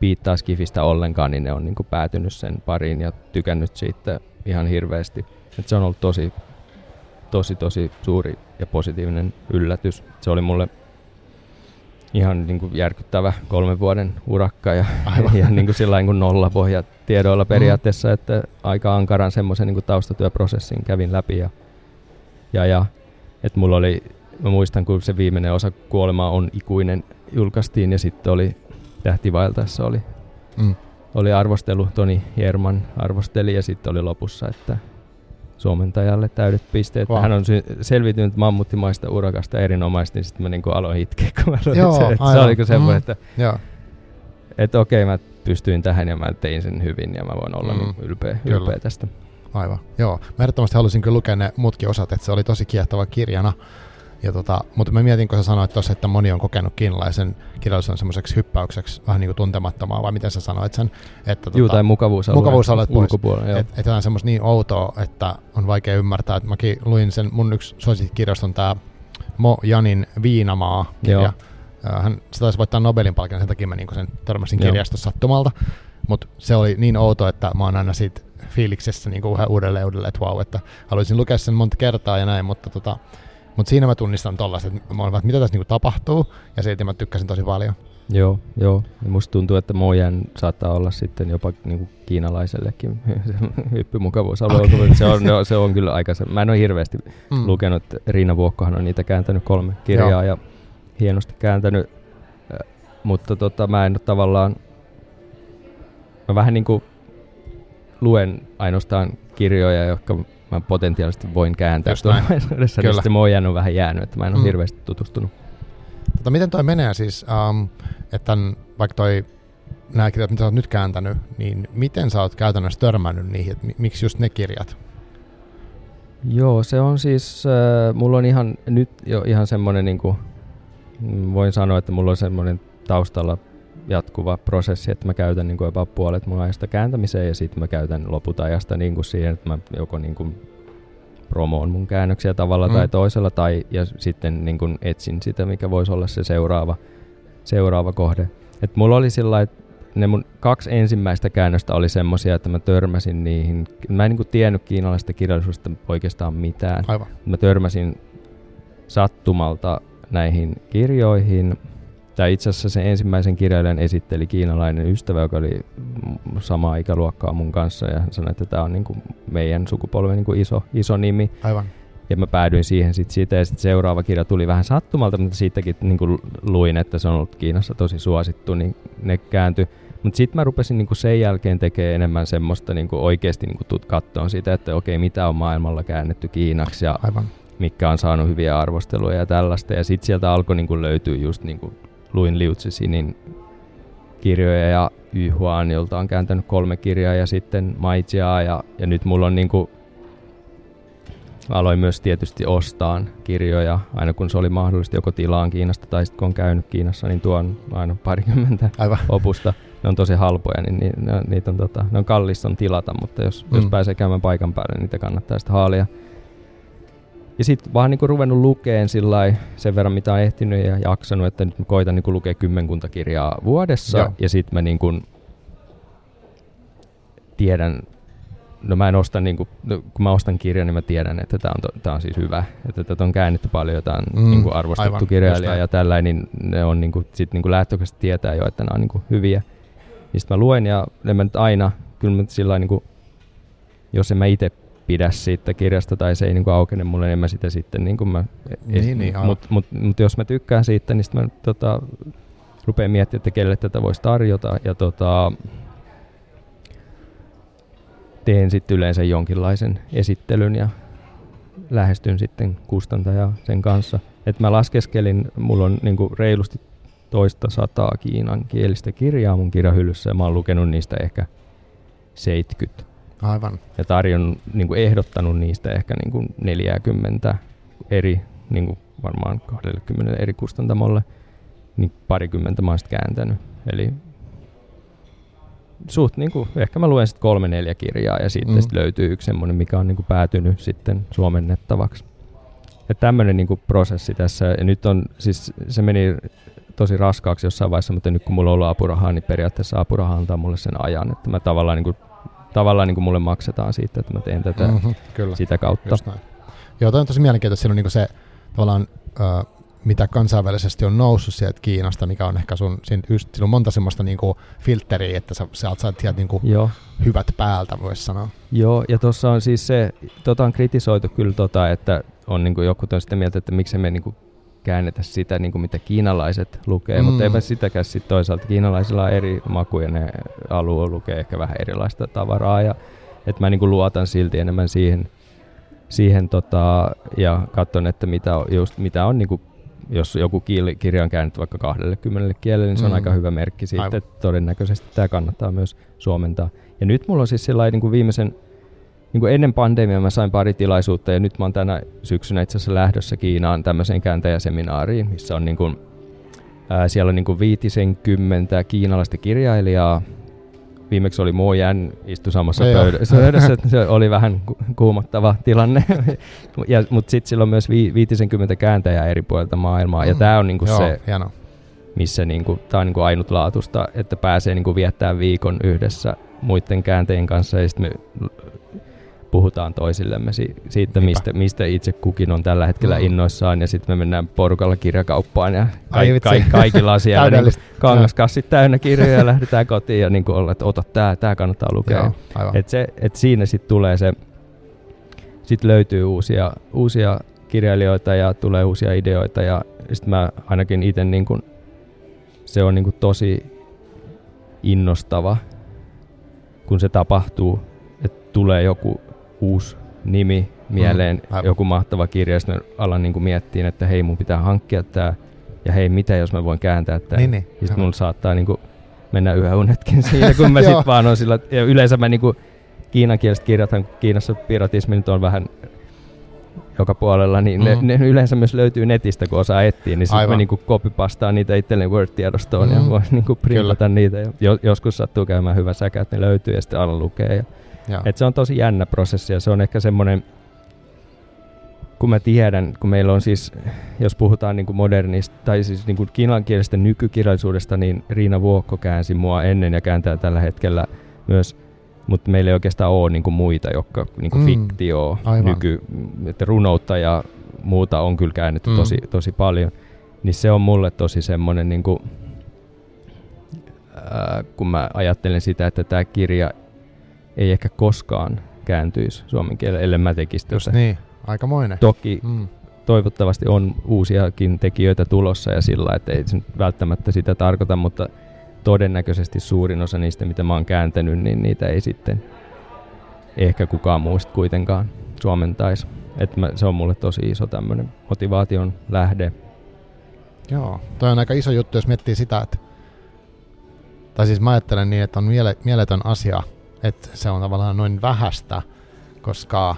piittaa Skifistä ollenkaan, niin ne on niin kuin päätynyt sen pariin ja tykännyt siitä ihan hirveästi. Et se on ollut tosi, tosi, tosi suuri ja positiivinen yllätys. Se oli mulle ihan niin kuin järkyttävä kolmen vuoden urakka ja, ja niin kuin sillä niin nollapohja tiedoilla periaatteessa, mm. että aika ankaran semmoisen niin taustatyöprosessin kävin läpi ja, ja, ja että mulla oli, mä muistan kun se viimeinen osa Kuolema on ikuinen julkaistiin ja sitten oli Tähtivaeltaessa oli, mm. oli arvostelu, Toni Hierman arvosteli ja sitten oli lopussa, että suomentajalle täydet pisteet. Wow. Hän on sy- selviytynyt mammuttimaista urakasta erinomaisesti, niin sitten mä niinku aloin itkeä, kun mä luin Joo, sen. Että se oli semmoinen, Mm. että, että okei, mä pystyin tähän ja mä tein sen hyvin ja mä voin olla Mm, mm, ylpeä, kyllä. ylpeä tästä. aivan. Joo, mä ehdottomasti halusin kyllä lukea ne muutkin osat, että se oli tosi kiehtova kirjana. Ja tota, mutta mä mietin, kun sä sanoit tuossa, että moni on kokenut kiinalaisen kirjallisuuden semmoiseksi hyppäykseksi vähän niin kuin tuntemattomaa, vai miten sä sanoit sen? Että Juu, tai mukavuusalueen mukavuusalueet ulkopuolella. Joo. Et, jotain semmoista niin outoa, että on vaikea ymmärtää. Että mäkin luin sen, mun yksi suosikkikirjasta on tämä Mo Janin Viinamaa-kirja. Joo. Ö, Hän, se taisi voittaa Nobelin palkinnon, sen takia mä niin sen törmäsin kirjastossa sattumalta. Mutta se oli niin outo, että mä oon aina siitä fiiliksessä niin kuin uudelleen uudelleen, että vau, että haluaisin lukea sen monta kertaa ja näin, mutta tota, mutta siinä mä tunnistan tollaset, että mä olen, että mitä tässä niinku tapahtuu, ja silti mä tykkäsin tosi paljon. Joo, joo. Ja musta tuntuu, että Mojan saattaa olla sitten jopa niinku kiinalaisellekin hyppymukavuusalue. Okay. Se, on, no, se on kyllä aika... Mä en ole hirveästi Mm. lukenut. Riina Vuokkohan on niitä kääntänyt kolme kirjaa Joo. ja hienosti kääntänyt. Mutta tota, mä en ole tavallaan... Mä vähän niin kuin luen ainoastaan kirjoja, jotka mä potentiaalisesti voin kääntää Just tulevaisuudessa. Kyllä. Niin sitten Mojan on vähän jäänyt, että mä en ole Mm. hirveästi tutustunut. Tota, miten toi menee siis, um, että tän, vaikka toi nämä kirjat, mitä sä oot nyt kääntänyt, niin miten sä oot käytännössä törmännyt niihin, että mi- miksi just ne kirjat? Joo, se on siis, äh, mulla on ihan nyt jo ihan semmoinen, niin kuin, voin sanoa, että mulla on semmoinen taustalla jatkuva prosessi, että mä käytän niin kuin about puolet mun ajasta kääntämiseen ja sitten mä käytän loput ajasta niin kuin siihen, että mä joko niin kuin promoon mun käännöksiä tavalla Mm. tai toisella tai ja sitten niin kuin etsin sitä, mikä voisi olla se seuraava, seuraava kohde. Et mulla oli sillä että ne mun kaksi ensimmäistä käännöstä oli semmosia, että mä törmäsin niihin. Mä en niin kuin tiennyt kiinalaisesta kirjallisuudesta oikeastaan mitään. Aivan. Mä törmäsin sattumalta näihin kirjoihin. Tai itse asiassa sen ensimmäisen kirjailijan esitteli kiinalainen ystävä, joka oli samaa ikäluokkaa mun kanssa. Ja hän sanoi, että tämä on niin kuin meidän sukupolven niin kuin iso, iso nimi. Aivan. Ja mä päädyin siihen sitten siitä, ja sitten seuraava kirja tuli vähän sattumalta, mutta siitäkin niin kuin luin, että se on ollut Kiinassa tosi suosittu, niin ne kääntyi. Mutta sitten mä rupesin niin kuin sen jälkeen tekemään enemmän semmoista niin kuin oikeasti niin kuin kattoon sitä, että okei, mitä on maailmalla käännetty Kiinaksi ja Aivan. mikä on saanut hyviä arvosteluja ja tällaista. Ja sitten sieltä alkoi niin kuin löytyä just niin kuin luin Liu Cixinin kirjoja ja Yu Huan, jolta on kääntänyt kolme kirjaa ja sitten Maijiaa ja, ja nyt mulla on niin kuin aloin myös tietysti ostaa kirjoja, aina kun se oli mahdollista, joko tilaan Kiinasta tai sitten kun on käynyt Kiinassa, niin tuon aina parikymmentä Aivan. opusta. Ne on tosi halpoja, niin ni, ne, niitä on, tota, ne on kallista on tilata, mutta jos, mm. jos pääsee käymään paikan päälle, niin niitä kannattaa sitten haalia. Ja sitten vaan niinku ruvennut lukeen sillai sen verran, mitä on ehtinyt ja jaksanut, että nyt mä koitan niinku lukea kymmenkunta kirjaa vuodessa. Joo. Ja sitten mä niinku tiedän, no mä en osta niinku, no kun mä ostan kirjan, niin mä tiedän, että tämä on, to- tää on siis hyvä. Että tätä on käännetty paljon, tämä on Mm, niinku arvostettu aivan, kirjailija ja tällainen, niin ne on niinku, sit niinku lähtökohtaisesti tietää jo, että nämä on niinku hyviä. Niin sit mä luen ja en mä nyt aina, kyllä mä sillä niinku, jos en mä itse pidä siitä kirjasta tai se ei niinku aukene mulle, niin en mä sitä sitten niin kuin mä... Niin, niin. Mutta mut, mut jos mä tykkään siitä, niin sitten mä tota, rupean miettimään, että kelle tätä voisi tarjota ja tota, teen sitten yleensä jonkinlaisen esittelyn ja lähestyn sitten kustantajaa sen kanssa. Et mä laskeskelin, mulla on niinku reilusti toista sataa kiinan kielistä kirjaa mun kirjahyllyssä ja mä oon lukenut niistä ehkä 70 Aivan. ja tarjon, niin kuin ehdottanut niistä ehkä niin kuin 40 eri, niin kuin varmaan 20 eri kustantamolle, niin parikymmentä mä oon sit kääntänyt. Eli suht niin kuin, ehkä mä luen sitten kolme neljä kirjaa ja sitten Mm. sit löytyy yksi semmoinen, mikä on niin kuin päätynyt sitten suomennettavaksi. Ja tämmöinen niin prosessi tässä, ja nyt on, siis se meni tosi raskaaksi jossain vaiheessa, mutta nyt kun mulla on ollut apurahaa, niin periaatteessa apuraha antaa mulle sen ajan, että mä tavallaan niin kuin, tavallaan niin kuin mulle maksetaan siitä, että mä teen tätä mm. Mm-hmm, kyllä. sitä kautta. Joo, toi on tosi mielenkiintoista. Siinä on niinku se tavallaan, ö, mitä kansainvälisesti on noussut sieltä Kiinasta, mikä on ehkä sun, siinä, just, siinä on monta semmoista niinku filtteriä, että sä, sä saat sieltä niinku Joo, hyvät päältä, voisi sanoa. joo, ja tuossa on siis se, tota on kritisoitu kyllä tota, että on niin kuin joku on sitä mieltä, että miksi me niin kuin käännetä sitä, niin kuin mitä kiinalaiset lukee, mm. Mutta eipä sitäkään sitten toisaalta. Kiinalaisilla on eri maku ja ne alue lukee ehkä vähän erilaista tavaraa ja että mä niin kuin luotan silti enemmän siihen siihen tota, ja katson, että mitä on, just, mitä on niinku, jos joku kirja on käännetty vaikka 20 kielelle, niin se on mm. aika hyvä merkki siitä, Aivan. että todennäköisesti tämä kannattaa myös suomentaa. Ja nyt mulla on siis sellainen niin kuin viimeisen, niin kuin ennen pandemiaa mä sain pari tilaisuutta ja nyt mä oon tänä syksynä itse asiassa lähdössä Kiinaan tämmöiseen kääntäjäseminaariin, missä on niin kuin, ää, siellä on niin kuin viitisenkymmentä kiinalaista kirjailijaa, viimeksi oli Mo Jän istu samassa pöydässä, pöydässä se oli vähän kuumottava tilanne, ja, mutta sitten sillä on myös vi, 50 kääntäjää eri puolilta maailmaa, ja tämä on niinku Joo, se, hieno. missä niinku, tämä on niinku ainutlaatuista, että pääsee niinku viettää viikon yhdessä muiden kääntäjien kanssa, ja sitten me puhutaan toisillemme si- siitä, mistä, mistä itse kukin on tällä hetkellä mm. innoissaan, ja sitten me mennään porukalla kirjakauppaan, ja ka- ka- kaikilla on siellä niin kangaskassit täynnä kirjoja, ja lähdetään kotiin, ja niin olla, että ota tämä, tämä kannattaa lukea. Joo, et se, et siinä sitten tulee se, sitten löytyy uusia, uusia kirjailijoita, ja tulee uusia ideoita, ja sitten mä ainakin itse niin kun, se on niin tosi innostava, kun se tapahtuu, että tulee joku uusi nimi mieleen, mm, joku mahtava kirja, ja alan niin miettiä, että hei, mun pitää hankkia tämä, ja hei, mitä jos mä voin kääntää tämä. Niin, niin, ja sitten mulla saattaa niin kuin mennä yhä unetkin siinä, kun mä sitten vaan on sillä, ja yleensä mä niin kuin, kiinankieliset kirjathan, Kiinassa piratismi nyt on vähän joka puolella, niin mm-hmm. ne, ne, yleensä myös löytyy netistä, kun osaa etsiä, niin sitten mä niin kopipastaan niitä itselleen Word-tiedostoon mm-hmm. ja voin niin printata niitä. Ja jo, joskus sattuu käymään hyvä säkä, että ne löytyy ja sitten alan lukee. Ja et se on tosi jännä prosessi ja se on ehkä semmoinen, kun mä tiedän, kun meillä on siis, jos puhutaan niin kuin modernista, tai siis niin kuin kiinankielisestä nykykirjallisuudesta, niin Riina Vuokko käänsi mua ennen ja kääntää tällä hetkellä myös, mutta meillä ei oikeastaan ole niin kuin muita, jotka niin kuin mm, fiktio, nyky, että runoutta ja muuta on kyllä käännetty mm. tosi, tosi paljon, niin se on mulle tosi semmoinen, niin kuin, äh, kun mä ajattelen sitä, että tämä kirja ei ehkä koskaan kääntyisi suomen kielelle, ellei mä tekisi Just niin, aikamoinen. Toki mm. toivottavasti on uusiakin tekijöitä tulossa ja sillä, että ei se välttämättä sitä tarkoita, mutta todennäköisesti suurin osa niistä, mitä mä oon kääntänyt, niin niitä ei sitten ehkä kukaan muista kuitenkaan suomentaisi. Että mä, se on mulle tosi iso tämmöinen motivaation lähde. Joo, toi on aika iso juttu, jos miettii sitä, että tai siis mä ajattelen niin, että on miele, mieletön asia että se on tavallaan noin vähästä, koska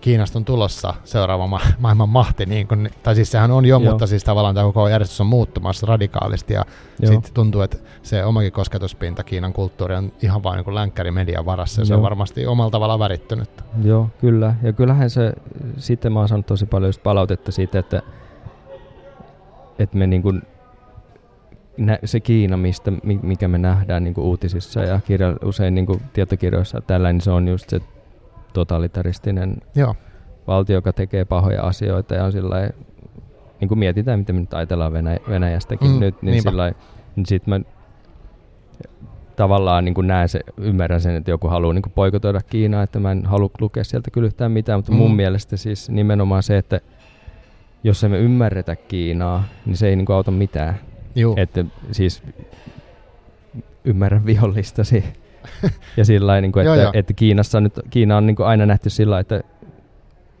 Kiinasta on tulossa seuraava ma- maailman mahti, niin kun, tai siis sehän on jo, Joo. mutta siis tavallaan tämä koko järjestys on muuttumassa radikaalisti ja sitten tuntuu, että se omakin kosketuspinta Kiinan kulttuuri on ihan vain niin länkkäri median varassa ja Joo. se on varmasti omalla tavalla värittynyt. Joo, kyllä. Ja kyllähän se, sitten mä oon saanut tosi paljon just palautetta siitä, että, että me niin kuin se Kiina, mistä, mikä me nähdään niin uutisissa ja kirja, usein niin tietokirjoissa tällä, niin se on just se totalitaristinen Joo. valtio, joka tekee pahoja asioita ja on sillä niin kuin mietitään, miten me nyt ajatellaan Venäj- Venäjästäkin mm, nyt, niin sillä niin sit mä tavallaan niin näen se, ymmärrän sen, että joku haluaa niin poikotoida Kiinaa, että mä en halua lukea sieltä kyllä yhtään mitään, mutta mm. mun mielestä siis nimenomaan se, että jos emme ymmärretä Kiinaa, niin se ei niin auta mitään. Juu. Että siis ymmärrän vihollistasi. ja sillä niin kuin, että, joo, että Kiinassa nyt, Kiina on niin kuin aina nähty sillä että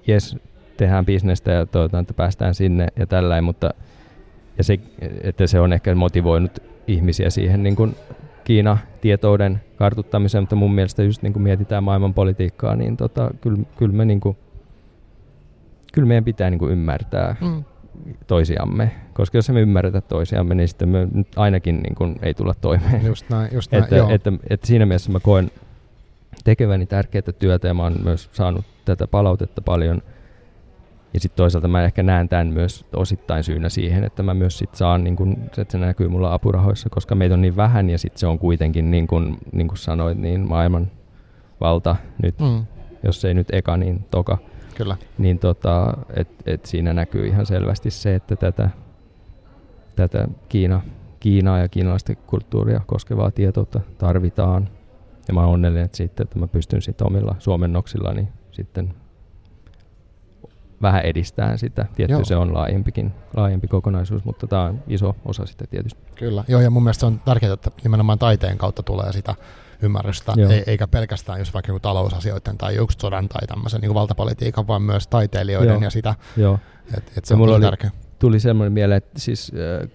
jes, tehdään bisnestä ja toivotaan, että päästään sinne ja tällä mutta ja se, että se on ehkä motivoinut ihmisiä siihen niin kuin Kiina-tietouden kartuttamiseen, mutta mun mielestä just niin kuin mietitään maailman politiikkaa, niin tota, kyllä, kyllä, me niin kuin, kyllä meidän pitää niin kuin ymmärtää mm toisiamme, koska jos me ymmärretä toisiamme, niin sitten me nyt ainakin niin kuin ei tulla toimeen. Just näin, just näin, että, joo. Että, että, että siinä mielessä mä koen tekeväni tärkeää työtä ja mä oon myös saanut tätä palautetta paljon. Ja sitten toisaalta mä ehkä näen tämän myös osittain syynä siihen, että mä myös sit saan, niin kun, että se näkyy mulla apurahoissa, koska meitä on niin vähän ja sitten se on kuitenkin, niin kuin, niin kuin sanoit, niin maailman valta nyt, mm. jos ei nyt eka, niin toka. Kyllä. Niin tota, et, et siinä näkyy ihan selvästi se, että tätä, tätä Kiina, Kiinaa ja kiinalaista kulttuuria koskevaa tietoutta tarvitaan. Ja mä oon onnellinen että, sitten, että mä pystyn sitten omilla suomennoksillani sitten vähän edistää sitä. Tietty Joo. se on laajempikin, laajempi kokonaisuus, mutta tämä on iso osa sitä tietysti. Kyllä, joo, ja mun mielestä se on tärkeää, että nimenomaan taiteen kautta tulee sitä ymmärrystä, Joo. ei, eikä pelkästään just vaikka joku talousasioiden tai just sodan tai tämmöisen niin valtapolitiikan, vaan myös taiteilijoiden Joo. ja sitä, Joo. että et se Ja on oli- tärkeä. Tuli semmoinen mieleen, että siis äh,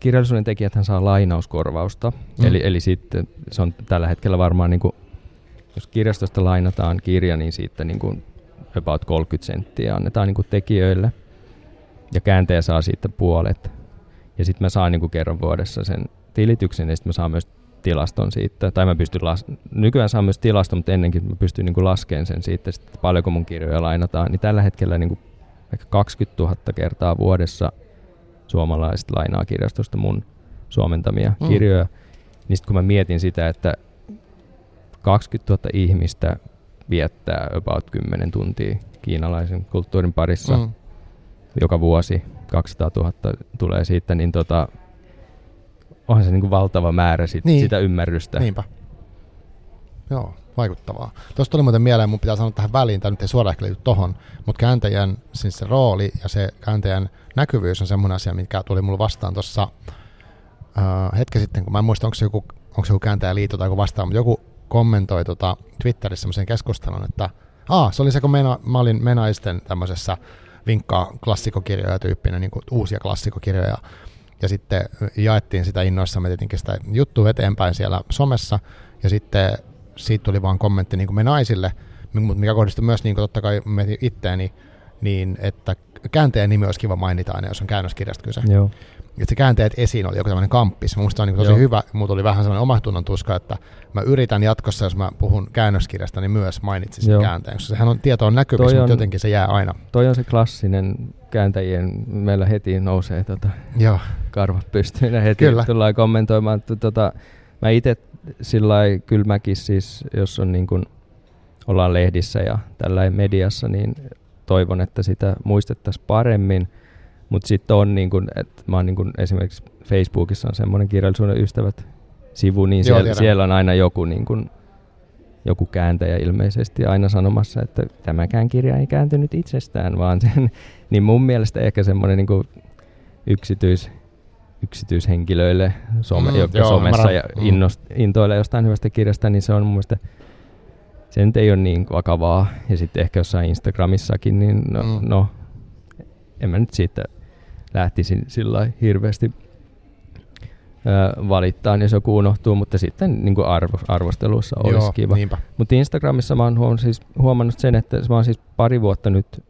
kirjallisuuden tekijäthän saa lainauskorvausta, mm. eli, eli sitten se on tällä hetkellä varmaan, niin kuin, jos kirjastosta lainataan kirja, niin siitä niin kuin about 30 senttiä annetaan niin kuin tekijöille, ja kääntäjä saa siitä puolet. Ja sitten mä saan niin kuin kerran vuodessa sen tilityksen, ja sitten mä saan myös tilaston siitä, tai mä pystyn las- nykyään saan myös tilaston, mutta ennenkin mä pystyn niin laskemaan sen siitä, että paljonko mun kirjoja lainataan, niin tällä hetkellä niin kuin ehkä 20 000 kertaa vuodessa suomalaiset lainaa kirjastosta mun suomentamia mm. kirjoja. Niin sitten kun mä mietin sitä, että 20 000 ihmistä viettää about 10 tuntia kiinalaisen kulttuurin parissa mm. joka vuosi, 200 000 tulee siitä, niin tota, onhan se niin kuin valtava määrä sit, Niin. sitä ymmärrystä. Niinpä. Joo, vaikuttavaa. Tuosta tuli muuten mieleen, mun pitää sanoa tähän väliin, tämä nyt ei suoraan ehkä liity tohon, mutta kääntäjän siis se rooli ja se kääntäjän näkyvyys on semmoinen asia, mikä tuli mulle vastaan tuossa uh, hetki sitten, kun mä en muista, onko se joku, onko se joku kääntäjäliitto tai joku vastaan, mutta joku kommentoi tota Twitterissä semmoisen keskustelun, että Aa, se oli se, kun mena, mä olin Menaisten tämmöisessä vinkkaa klassikokirjoja tyyppinen, niin uusia klassikokirjoja, ja sitten jaettiin sitä innoissamme tietenkin sitä juttua eteenpäin siellä somessa, ja sitten siitä tuli vaan kommentti niin kuin me naisille, mutta mikä kohdistui myös niin kuin totta kai mietin itteeni, niin että käänteen nimi olisi kiva mainita aina, jos on käännöskirjasta kyse. Joo. Että se käänteet esiin oli joku tämmöinen kamppis. Minusta se on niin tosi Joo. hyvä. Mulla tuli vähän sellainen omatunnon tuska, että mä yritän jatkossa, jos mä puhun käännöskirjasta, niin myös mainitsisin Joo. käänteen. Koska sehän on, tieto on näkyvissä, mutta on- jotenkin se jää aina. Toi on se klassinen kääntäjien, meillä heti nousee tota, Joo, karvat pystyyn ja heti Kyllä. tullaan kommentoimaan. Tota, mä itse sillä kyllä mäkin siis, jos on niin kuin, ollaan lehdissä ja tällä mediassa, niin toivon, että sitä muistettaisiin paremmin. Mutta sitten on niin kuin, että mä oon niin kuin esimerkiksi Facebookissa on semmoinen kirjallisuuden ystävät sivu, niin Joo, siellä, tiedän. siellä on aina joku niin kuin, joku kääntäjä ilmeisesti aina sanomassa, että tämäkään kirja ei kääntynyt itsestään, vaan sen, niin mun mielestä ehkä semmoinen niin yksityis, yksityishenkilöille some, Mm, jotka joo, somessa ja Mm. innost, intoilee jostain hyvästä kirjasta, niin se on mun mielestä, se nyt ei ole niin vakavaa. Ja sitten ehkä jossain Instagramissakin, niin no, Mm. no en mä nyt siitä lähtisi sillä hirveästi valittaa, jos joku unohtuu, mutta sitten niin kuin arvo, arvosteluissa olisi joo kiva. niinpä. Mutta Instagramissa mä oon huomannut, siis, huomannut sen, että mä oon siis pari vuotta nyt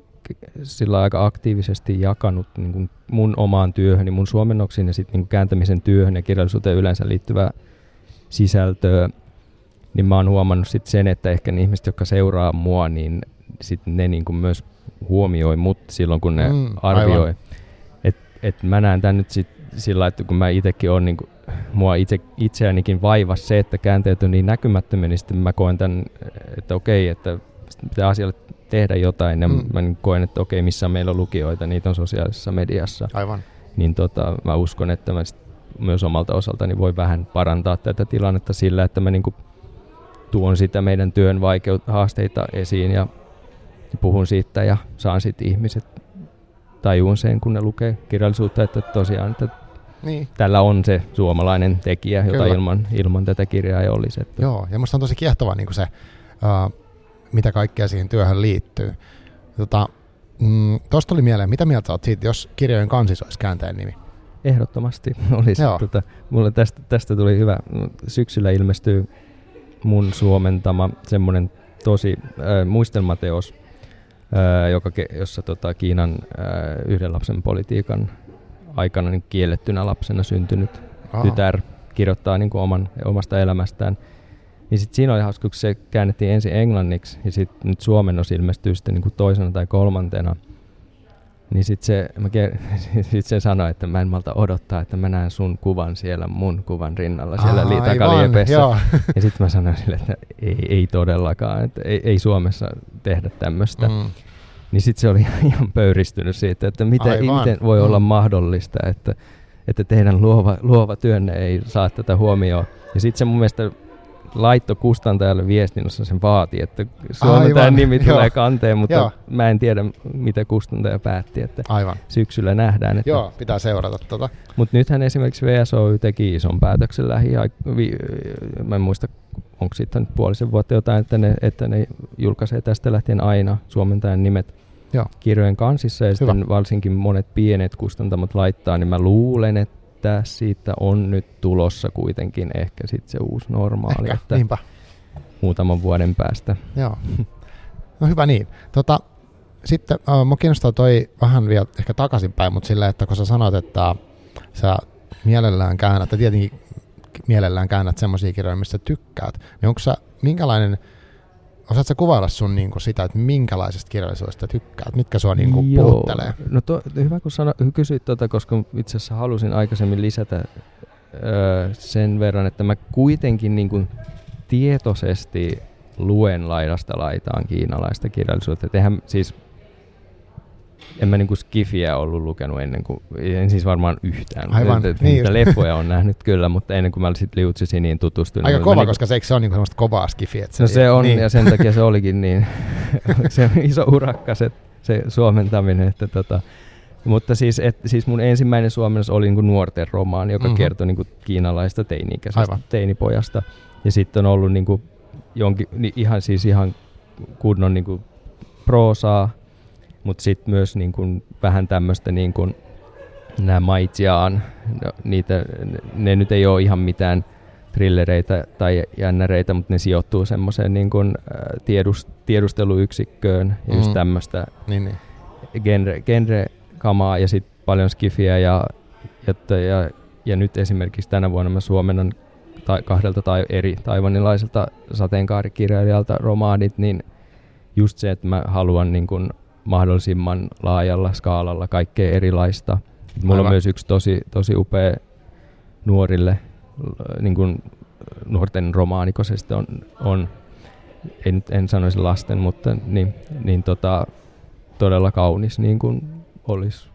sillä aika aktiivisesti jakanut niin kuin mun omaan työhön, mun suomennoksiin ja sitten niin kääntämisen työhön ja kirjallisuuteen yleensä liittyvää sisältöä. Niin mä oon huomannut sit sen, että ehkä ne ihmiset, jotka seuraa mua, niin sit ne niin kuin myös huomioi mut silloin, kun ne Mm, arvioi. aivan. Et, et mä näen tän nyt sit sillä että kun mä itsekin on niin kuin, mua itse, itseänikin vaivas se, että käänteet on niin näkymättömiä, niin sitten mä koen tämän, että okei, että sitten pitää asialle tehdä jotain. Ja Mm. mä niin koen, että okei, missä meillä on lukijoita, niitä on sosiaalisessa mediassa. Aivan. Niin tota, mä uskon, että mä myös omalta osaltani voi vähän parantaa tätä tilannetta sillä, että mä niin kuin tuon sitä meidän työn vaikeut, haasteita esiin ja puhun siitä ja saan sitten ihmiset tajuun sen, kun ne lukee kirjallisuutta, että tosiaan, että Niin. tällä on se suomalainen tekijä, jota Kyllä. ilman, ilman tätä kirjaa ei olisi. Että Joo, ja musta on tosi kiehtovaa niin se, uh, mitä kaikkea siihen työhön liittyy. Tota, mm, tuli mieleen, mitä mieltä olet siitä, jos kirjojen kansis olisi kääntäjän nimi? Ehdottomasti olisi. Joo. Tota, mulle tästä, tästä tuli hyvä. Syksyllä ilmestyy mun suomentama semmoinen tosi äh, muistelmateos, äh, joka, jossa tota, Kiinan äh, yhden lapsen politiikan aikana niin kiellettynä lapsena syntynyt Aha. tytär kirjoittaa niin kuin oman, omasta elämästään. Niin sit siinä oli hauska, kun se käännettiin ensin englanniksi ja sitten nyt suomennos ilmestyy sitten niin kuin toisena tai kolmantena. Niin sitten se, mä ker- sit se sanoi, että mä en malta odottaa, että mä näen sun kuvan siellä mun kuvan rinnalla siellä li- Aivan, takaliepessä. Joo. Ja sitten mä sanoin sille, että ei, ei todellakaan, että ei, ei Suomessa tehdä tämmöistä. Mm. Niin sitten se oli ihan pöyristynyt siitä, että miten, Aivan. miten voi Mm. olla mahdollista, että, että teidän luova, luova työnne ei saa tätä huomioon. Ja sitten se mun mielestä laitto kustantajalle viestin, jossa sen vaati, että Suomen tämä nimi joo. tulee kanteen, mutta Joo. mä en tiedä, mitä kustantaja päätti, että Aivan. syksyllä nähdään. Että Joo, pitää seurata tota. Mutta nythän esimerkiksi VSOY teki ison päätöksen lähi vi, Mä en muista, onko siitä nyt puolisen vuotta jotain, että ne, että ne julkaisee tästä lähtien aina suomentajan nimet Joo. kirjojen kansissa. Ja sitten varsinkin monet pienet kustantamot laittaa, niin mä luulen, että siitä on nyt tulossa kuitenkin ehkä sitten se uusi normaali, Ehkä, että niinpä. muutaman vuoden päästä. Joo. No hyvä niin. Tota, sitten uh, mua kiinnostaa toi vähän vielä ehkä takaisinpäin, mutta silleen, että kun sä sanoit, että sä mielellään käännät, ja tietenkin mielellään käännät semmoisia kirjoja, mistä tykkäät, niin onko sä, minkälainen, osaat sä kuvailla sun niin kuin sitä, että minkälaisesta kirjallisuudesta tykkäät, mitkä sua niin kuin Joo. puhuttelee? No to, hyvä kun sano, kysyit tuota, koska itse asiassa halusin aikaisemmin lisätä öö, sen verran, että mä kuitenkin niin kuin tietoisesti luen laidasta laitaan kiinalaista kirjallisuutta. Et eihän siis en mä niinku Skifiä ollut lukenut ennen kuin, en siis varmaan yhtään. Aivan, Et, et, niin niitä leffoja on nähnyt kyllä, mutta ennen kuin mä sitten liutsisin niin tutustuin. Aika mä kova, niinku- koska se, eikö se on niin kuin semmoista kovaa skifiä. että No se on, niin. ja sen takia se olikin niin, se on iso urakka se, se suomentaminen, että tota, mutta siis, et, siis mun ensimmäinen suomennos oli niinku nuorten romaani, joka Mhm. mm-hmm. kertoi niinku kiinalaista teini-ikäisestä Aivan. teinipojasta. Ja sitten on ollut niinku jonkin, ihan siis ihan kunnon niinku proosaa, mutta sitten myös niinku vähän tämmöistä niinku, nämä Maitsiaan, no, niitä, ne nyt ei ole ihan mitään trillereitä tai jännäreitä, mutta ne sijoittuu semmoiseen niin kuin, äh, tiedust, tiedusteluyksikköön ja just Mm. tämmöistä niin, niin. genre, genre-kamaa ja sitten paljon skifiä ja, ja, ja, ja nyt esimerkiksi tänä vuonna mä suomennan ta, kahdelta tai eri taivanilaiselta sateenkaarikirjailijalta romaanit, niin just se, että mä haluan niin kuin mahdollisimman laajalla skaalalla kaikkea erilaista. Mulla Aivan. on myös yksi tosi, tosi upea nuorille niin kuin nuorten romaani, kun se sitten on, on en, en sanoisi lasten, mutta niin, niin tota, todella kaunis, niin kuin olisi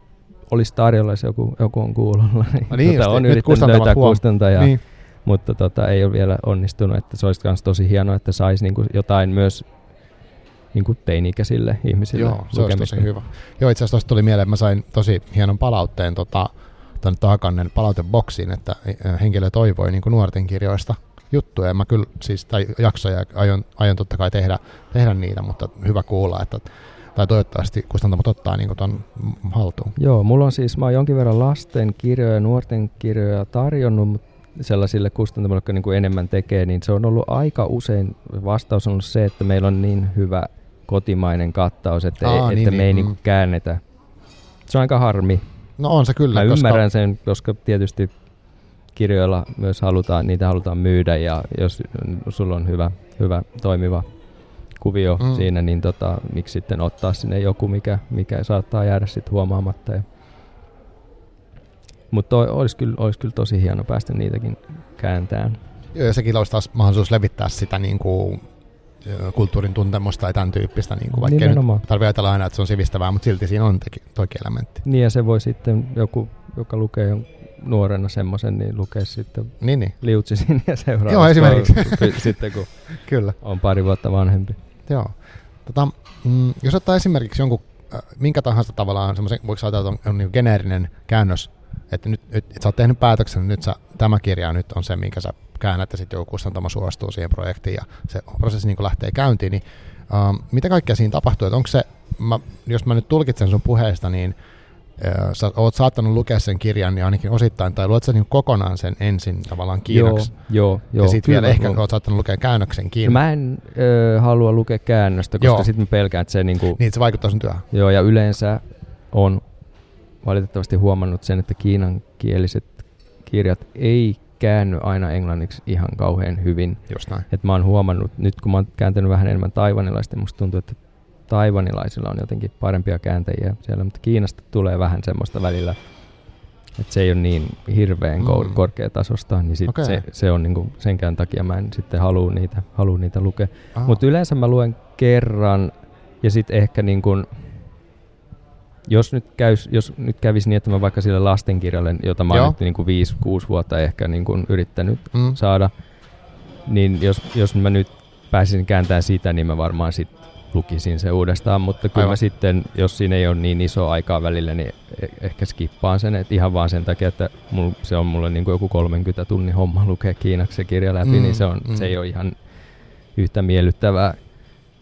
olisi tarjolla, jos joku, joku on kuulolla. Niin, No niin tota, on nyt yrittänyt löytää kustantajaa, Niin. mutta tota, ei ole vielä onnistunut. Että se olisi myös tosi hienoa, että saisi niinku jotain myös niinku teini-ikäisille ihmisille Joo, se olisi tosi hyvä. Joo, itse asiassa tuosta tuli mieleen, että mä sain tosi hienon palautteen tota, tuonne Takannen palauteboksiin, että äh, henkilö toivoi niin kuin nuorten kirjoista juttuja. Ja mä kyllä siis, tai jaksoja aion, aion totta kai tehdä, tehdä niitä, mutta hyvä kuulla, että tai toivottavasti kustantamot ottaa niin ton haltuun. Joo, mulla on siis, mä oon jonkin verran lasten kirjoja ja nuorten kirjoja tarjonnut mut sellaisille kustantamoille, jotka niin kuin enemmän tekee, niin se on ollut aika usein, vastaus on ollut se, että meillä on niin hyvä kotimainen kattaus, että, Aa, ei, niin, että me niin, ei mm. niin käännetä. Se on aika harmi. No on se kyllä. Mä koska, ymmärrän sen, koska tietysti kirjoilla myös halutaan, niitä halutaan myydä ja jos sulla on hyvä, hyvä toimiva kuvio Mm. siinä, niin tota, miksi sitten ottaa sinne joku, mikä, mikä saattaa jäädä sitten huomaamatta. Ja mutta olisi kyllä, olisi kyllä tosi hieno päästä niitäkin kääntään. Joo, ja sekin olisi taas mahdollisuus levittää sitä niin kuin, kulttuurin tuntemusta tai tämän tyyppistä, niin kuin, vaikka ei nyt Nimenomaan. tarvitse ajatella aina, että se on sivistävää, mutta silti siinä on teki, toki elementti. Niin ja se voi sitten joku, joka lukee nuorena semmoisen, niin lukee sitten Niin, niin. liutsisin ja seuraavaksi. Joo, esimerkiksi. sitten kun Kyllä. on pari vuotta vanhempi. Joo. Tota, mm, jos ottaa esimerkiksi jonkun, minkä tahansa tavallaan semmoisen, voiko ajatella, että on, on niin geneerinen käännös, että nyt, nyt että sä oot tehnyt päätöksen, että nyt sä, tämä kirja nyt on se, minkä sä käännät, ja sitten joku kustantama suostuu siihen projektiin, ja se prosessi niin lähtee käyntiin, niin ähm, mitä kaikkea siinä tapahtuu, että onko se, mä, jos mä nyt tulkitsen sun puheesta, niin äh, sä oot saattanut lukea sen kirjan niin ainakin osittain, tai luet sä niin kokonaan sen ensin tavallaan kiinaksi, Joo, joo, joo. ja sitten vielä ehkä joo. oot saattanut lukea käännöksenkin, No mä en ö, halua lukea käännöstä, koska sitten mä pelkään, että se niinku, niin että se vaikuttaa sun työhön. joo, ja yleensä on valitettavasti huomannut sen, että kiinankieliset kirjat ei käänny aina englanniksi ihan kauhean hyvin. Just näin. Et mä oon huomannut, nyt kun mä oon kääntänyt vähän enemmän taivanilaista, musta tuntuu, että taivanilaisilla on jotenkin parempia kääntäjiä siellä, mutta Kiinasta tulee vähän semmoista välillä, että se ei ole niin hirveän Mm. korkeatasosta, niin sit Okei. se, se on niinku, senkään takia mä en sitten halua niitä, halua niitä lukea. Aha. Mutta yleensä mä luen kerran ja sitten ehkä niin kun, jos nyt, käys, jos nyt kävisi niin, että mä vaikka sille lastenkirjalle, jota mä oon nyt niin 5-6 vuotta ehkä niin kun yrittänyt mm. saada, niin jos, jos mä nyt pääsisin kääntämään sitä, niin mä varmaan sit lukisin se uudestaan, mutta kyllä Aivan. mä sitten, jos siinä ei ole niin iso aikaa välillä, niin e- ehkä skippaan sen, että ihan vaan sen takia, että mul, se on mulle niin kuin joku 30 tunnin homma lukea kiinaksi se kirja läpi, mm, niin se, on, mm. se ei ole ihan yhtä miellyttävää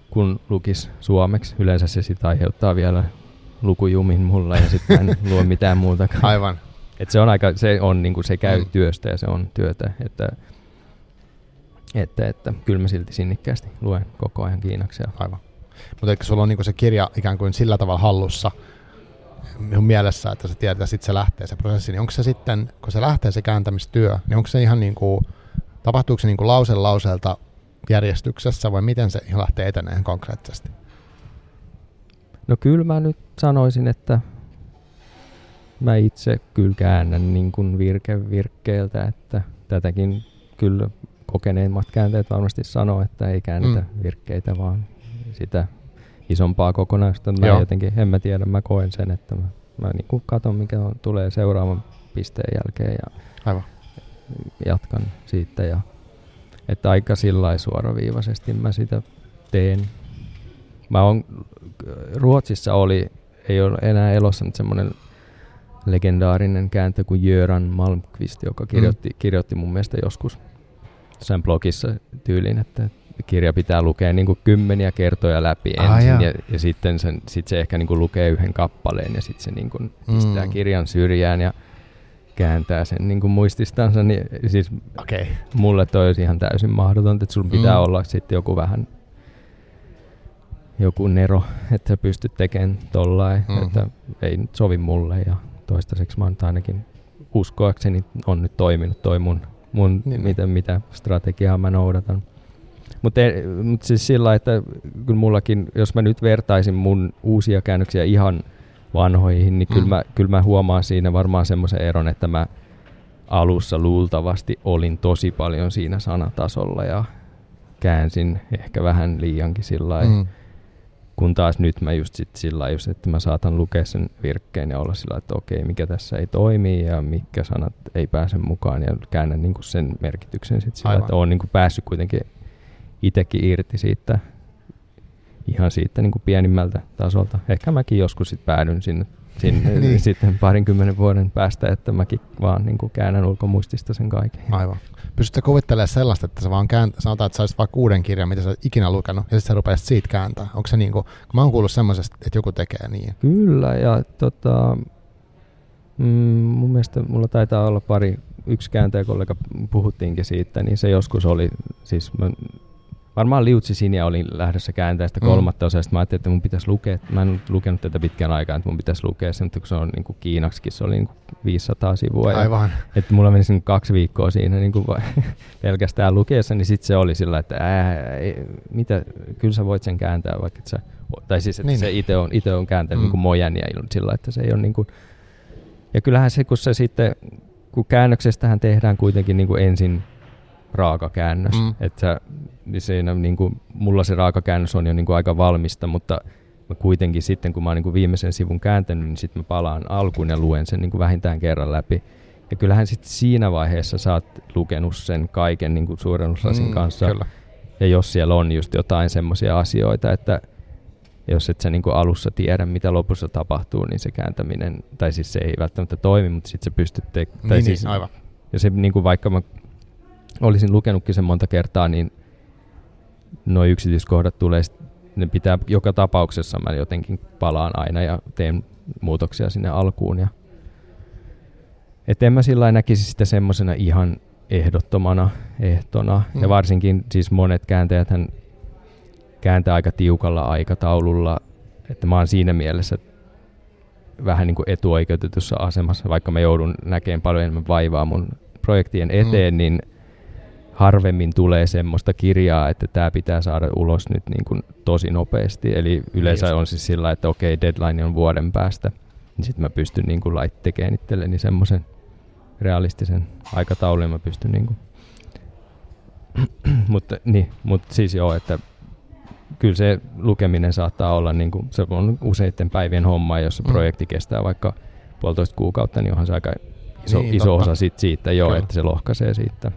kuin lukis suomeksi. Yleensä se sitten aiheuttaa vielä lukujumin mulla ja sitten en luo mitään muuta. Aivan. Et se on aika, se on niinku, se käy mm. työstä ja se on työtä, että, että, että kyllä mä silti sinnikkäästi luen koko ajan kiinaksi. Aivan. Mutta eikö sulla on niinku se kirja ikään kuin sillä tavalla hallussa, minun mielessä, että sä tiedät, että sitten se lähtee se prosessi, niin onko se sitten, kun se lähtee se kääntämistyö, niin onko se ihan niin kuin, tapahtuuko se niin kuin lause lauseelta järjestyksessä vai miten se lähtee etenemään konkreettisesti? No kyllä mä nyt sanoisin, että mä itse kyllä käännän niin kuin virke virkkeeltä, että tätäkin kyllä kokeneimmat kääntäjät varmasti sanoo, että ei käännetä mm. virkkeitä, vaan sitä isompaa kokonaisuutta. Mä Joo. jotenkin, en mä tiedä, mä koen sen, että mä, mä niin kuin katon, mikä on, tulee seuraavan pisteen jälkeen ja Aivan. jatkan siitä. Ja, että aika sillä suoraviivaisesti mä sitä teen. Mä on, Ruotsissa oli, ei ole enää elossa nyt semmoinen legendaarinen kääntö kuin Jöran Malmqvist, joka kirjoitti, mm. kirjoitti mun mielestä joskus sen blogissa tyyliin, että kirja pitää lukea niin kuin kymmeniä kertoja läpi ah, ensin ja, ja sitten sen, sit se ehkä niin kuin lukee yhden kappaleen ja sitten se niin kuin pistää mm. kirjan syrjään ja kääntää sen niin kuin muististansa. Niin, siis okay. mulle toi olisi ihan täysin mahdotonta, että sulla pitää mm. olla sitten joku vähän joku nero, että sä pystyt tekemään tollain, mm-hmm. että ei nyt sovi mulle ja toistaiseksi mä oon ainakin uskoakseni on nyt toiminut toi mun, mun niin. mitä, mitä strategiaa mä noudatan. Mutta mut siis sillä että kyllä mullakin, jos mä nyt vertaisin mun uusia käännöksiä ihan vanhoihin, niin mm. kyllä, mä, kyllä mä huomaan siinä varmaan semmoisen eron, että mä alussa luultavasti olin tosi paljon siinä sanatasolla ja käänsin ehkä vähän liiankin sillä mm. Kun taas nyt mä just sit sillä just, että mä saatan lukea sen virkkeen ja olla sillä että okei, mikä tässä ei toimi ja mitkä sanat ei pääse mukaan ja käännän niin sen merkityksen sit sillä, Aivan. että oon niin päässyt kuitenkin itsekin irti siitä ihan siitä niin kuin pienimmältä tasolta. Ehkä mäkin joskus sit päädyn sinne, sinne niin. sitten parinkymmenen vuoden päästä, että mäkin vaan niin kuin käännän ulkomuistista sen kaiken. Aivan. Pystytkö kuvittelemaan sellaista, että sä vaan käänt- sanotaan, että sä olisit vaikka kuuden kirjan, mitä sä oot ikinä lukenut, ja sitten sä rupeaisit siitä kääntää. Onko se niin kuin, kun mä oon kuullut semmoisesta, että joku tekee niin. Kyllä, ja tota, mm, mun mielestä mulla taitaa olla pari, yksi kääntäjäkollega puhuttiinkin siitä, niin se joskus oli, siis mä varmaan liutsi sinä olin lähdössä kääntää sitä mm. kolmatta mm. osasta. Mä ajattelin, että mun pitäisi lukea, mä en lukenut tätä pitkän aikaa, että mun pitäisi lukea sen, mutta kun se on niin kuin Kiinaksikin, se oli niin kuin 500 sivua. Aivan. Ja, että mulla meni sen kaksi viikkoa siinä niin kuin pelkästään lukeessa, niin sitten se oli sillä, että ää, ei, mitä, kyllä sä voit sen kääntää, vaikka että sä, tai siis että niin. se itse on, ite on kääntänyt mm. niin kuin mojan ja sillä, että se ei ole niin kuin, ja kyllähän se, kun se sitten, kun käännöksestähän tehdään kuitenkin niin kuin ensin raakakäännös. Mm. Että niin siinä, niin kuin, mulla se raakakäännös on jo niin kuin aika valmista, mutta mä kuitenkin sitten, kun mä oon niin kuin viimeisen sivun kääntänyt, niin sitten mä palaan alkuun ja luen sen niin kuin vähintään kerran läpi. Ja kyllähän sitten siinä vaiheessa sä oot lukenut sen kaiken niin kuin suurennuslasin mm, kanssa. Kyllä. Ja jos siellä on just jotain semmoisia asioita, että jos et sä niin kuin alussa tiedä, mitä lopussa tapahtuu, niin se kääntäminen, tai siis se ei välttämättä toimi, mutta sitten se pystyt tekemään. Niin, siis, niin, aivan. Ja se niin kuin vaikka mä olisin lukenutkin sen monta kertaa, niin nuo yksityiskohdat tulee, ne pitää joka tapauksessa, mä jotenkin palaan aina ja teen muutoksia sinne alkuun. Ja et en mä sillä näkisi sitä semmoisena ihan ehdottomana ehtona. Mm. Ja varsinkin siis monet kääntäjät kääntää aika tiukalla aikataululla, että mä oon siinä mielessä vähän niin kuin etuoikeutetussa asemassa, vaikka mä joudun näkemään paljon enemmän vaivaa mun projektien eteen, mm. niin – harvemmin tulee semmoista kirjaa, että tämä pitää saada ulos nyt niin kuin tosi nopeasti. Eli yleensä yes. on siis sillä, että okei, deadline on vuoden päästä, niin sitten mä pystyn niin kuin lait tekemään itselleni semmoisen realistisen aikataulun, ja mä pystyn niin kuin mutta, niin, mutta siis joo, että kyllä se lukeminen saattaa olla, niin kuin, se on useiden päivien homma, jos se mm. projekti kestää vaikka puolitoista kuukautta, niin onhan se aika iso, niin, iso osa sit siitä, joo, kyllä. että se lohkaisee siitä.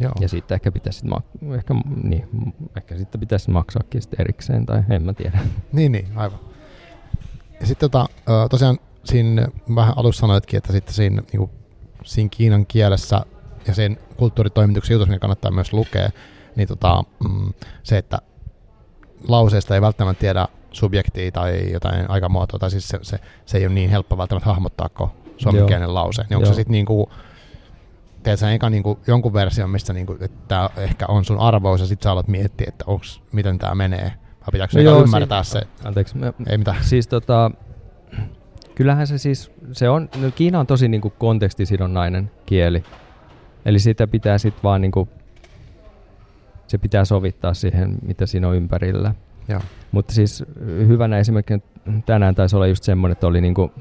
Joo. Ja sitten ehkä pitäisi, ma- ehkä, niin, ehkä sitten pitäisi maksaakin sitten erikseen, tai en mä tiedä. Niin, niin, aivan. Ja sitten tota, tosiaan siinä vähän alussa sanoitkin, että sitten siinä, niin kuin, siinä Kiinan kielessä ja sen kulttuuritoimituksen jutussa, mikä kannattaa myös lukea, niin tota, mm, se, että lauseesta ei välttämättä tiedä subjektia tai jotain aikamuotoa, tai siis se, se, se ei ole niin helppo välttämättä hahmottaa kuin suomenkielinen lause. Niin onko Joo. se sitten niinku, teet sä eka niinku jonkun version, missä niinku, että tää ehkä on sun arvous, ja sitten sä alat miettiä, että onks, miten tämä menee, vai pitääkö No joo, ymmärtää se, Anteeksi, mä, ei mitään. Siis tota, kyllähän se siis, se on, no Kiina on tosi niinku kontekstisidonnainen kieli. Eli sitä pitää sitten vaan niinku, se pitää sovittaa siihen, mitä siinä on ympärillä. Joo. Mutta siis hyvänä esimerkkinä tänään taisi olla just semmoinen, että oli niinku,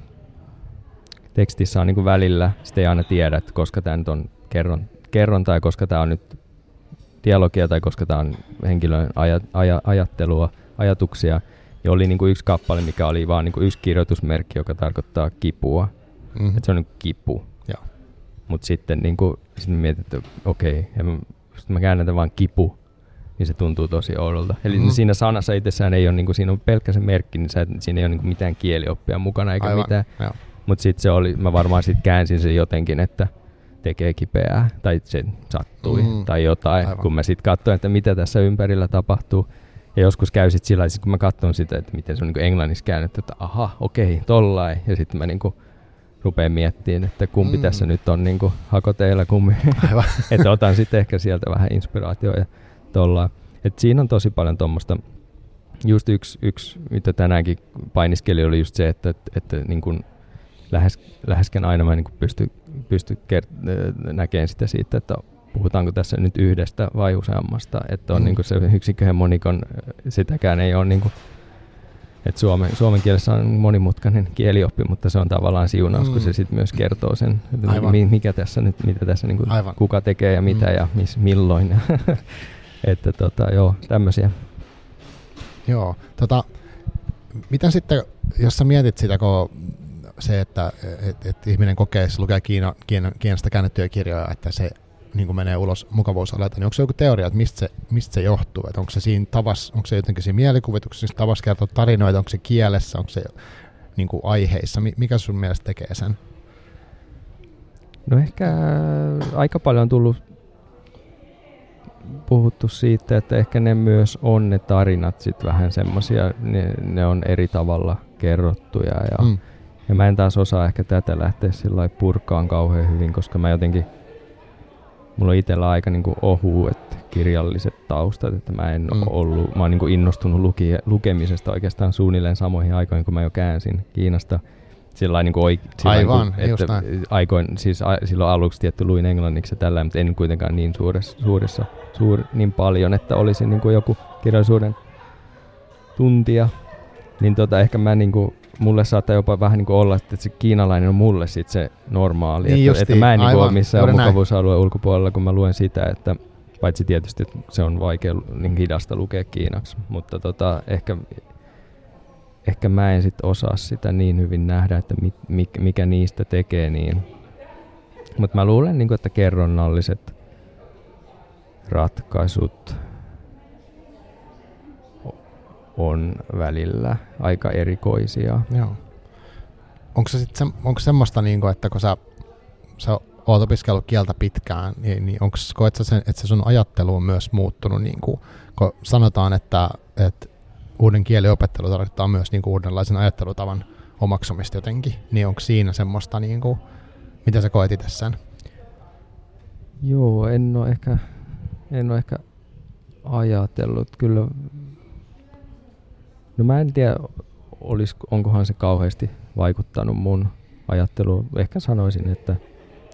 tekstissä on niinku välillä, sitä ei aina tiedä, että koska tämä nyt on kerron, kerron tai koska tämä on nyt dialogia tai koska tämä on henkilön aja, aja, ajattelua, ajatuksia. Ja oli niinku yksi kappale, mikä oli vaan niinku yksi kirjoitusmerkki, joka tarkoittaa kipua. Mm-hmm. Että se on niinku kipu. Mutta sitten niinku, sit mä mietin, että okei, ja mä, sit mä käännän vaan kipu, niin se tuntuu tosi oudolta. Eli Mhm. siinä sanassa itsessään ei ole, niinku, siinä on pelkkä se merkki, niin sä, et- siinä ei ole niinku mitään kielioppia mukana eikä Aivan, mitään. Mutta sitten se oli, mä varmaan sitten käänsin sen jotenkin, että tekee kipeää tai se sattui Mm. tai jotain, Aivan. kun mä sitten katsoin, että mitä tässä ympärillä tapahtuu. Ja joskus käy sitten sillä kun mä katson sitä, että miten se on niin englanniksi käännetty, että aha, okei, tollain. Ja sitten mä niin rupean miettimään, että kumpi Mm. tässä nyt on niin hakoteilla, kumpi. Aivan. että otan sitten ehkä sieltä vähän inspiraatioa ja tollain. Et siinä on tosi paljon tuommoista. Just yksi, yksi, mitä tänäänkin painiskeli, oli just se, että, että, että niin kuin lähes, läheskään aina mä niin kuin pysty, pysty kert- näkemään sitä siitä, että puhutaanko tässä nyt yhdestä vai useammasta. Että on Mm. mm. niin kuin se yksikköhemonikon, sitäkään ei ole niin kuin, että suomen, suomen kielessä on monimutkainen kielioppi, mutta se on tavallaan siunaus, mm. kun Mm. se sitten myös kertoo sen, että Aivan. mi- mikä tässä nyt, mitä tässä niin kuin, Aivan. kuka tekee ja mitä Mm. mm. ja mis, milloin. että tota, joo, tämmöisiä. Joo. Tota, miten sitten, jos sä mietit sitä, kun se, että et, et ihminen kokee, jos lukee Kiina, Kiina, Kiinasta käännettyjä kirjoja, että se niin kuin menee ulos mukavuusalalta, niin onko se joku teoria, että mistä se, mistä se johtuu? Että onko se siinä tavassa, onko se jotenkin siinä mielikuvituksessa, siinä tavassa kertoa tarinoita, onko se kielessä, onko se niin kuin aiheissa? Mi- Mikä sun mielestä tekee sen? No ehkä aika paljon on tullut puhuttu siitä, että ehkä ne myös on ne tarinat sit vähän semmosia, ne, ne on eri tavalla kerrottuja ja, mm. Ja mä en taas osaa ehkä tätä lähteä sillä purkaan kauhean hyvin, koska mä jotenkin, mulla on itsellä aika niinku ohuet kirjalliset taustat, että mä en Mm. ollut, mä oon niinku innostunut luki, lukemisesta oikeastaan suunnilleen samoihin aikoihin, kun mä jo käänsin Kiinasta sillä niinku oik, sillä Aivan, niinku, just että aikoin, siis a, silloin aluksi tietty luin englanniksi ja tällä, mutta en kuitenkaan niin suuressa, suuressa suur, niin paljon, että olisin niinku joku kirjallisuuden tuntija. Niin tota, ehkä mä niinku, mulle saattaa jopa vähän niinku olla, että se kiinalainen on mulle sit se normaali. Niin että, että mä en niinku aivan, ole missään juuri näin. mukavuusalueen ulkopuolella, kun mä luen sitä, että paitsi tietysti että se on vaikea niin hidasta lukea kiinaksi, mutta tota, ehkä, ehkä mä en sit osaa sitä niin hyvin nähdä, että mit, mikä, mikä niistä tekee niin. Mutta mä luulen, niin että kerronnalliset ratkaisut on välillä aika erikoisia. Joo. Onko se, sit se, onko semmoista, niin kuin, että kun sä, sä oot opiskellut kieltä pitkään, niin, niin onko, koet sä sen, että se sun ajattelu on myös muuttunut, niin kuin, kun sanotaan, että, että uuden kielen opettelu tarkoittaa myös niin kuin uudenlaisen ajattelutavan omaksumista jotenkin, niin onko siinä semmoista, niin kuin, miten sä koet itse sen? Joo, en ole ehkä, en ole ehkä ajatellut. Kyllä, no mä en tiedä, olis, onkohan se kauheasti vaikuttanut mun ajatteluun. Ehkä sanoisin, että,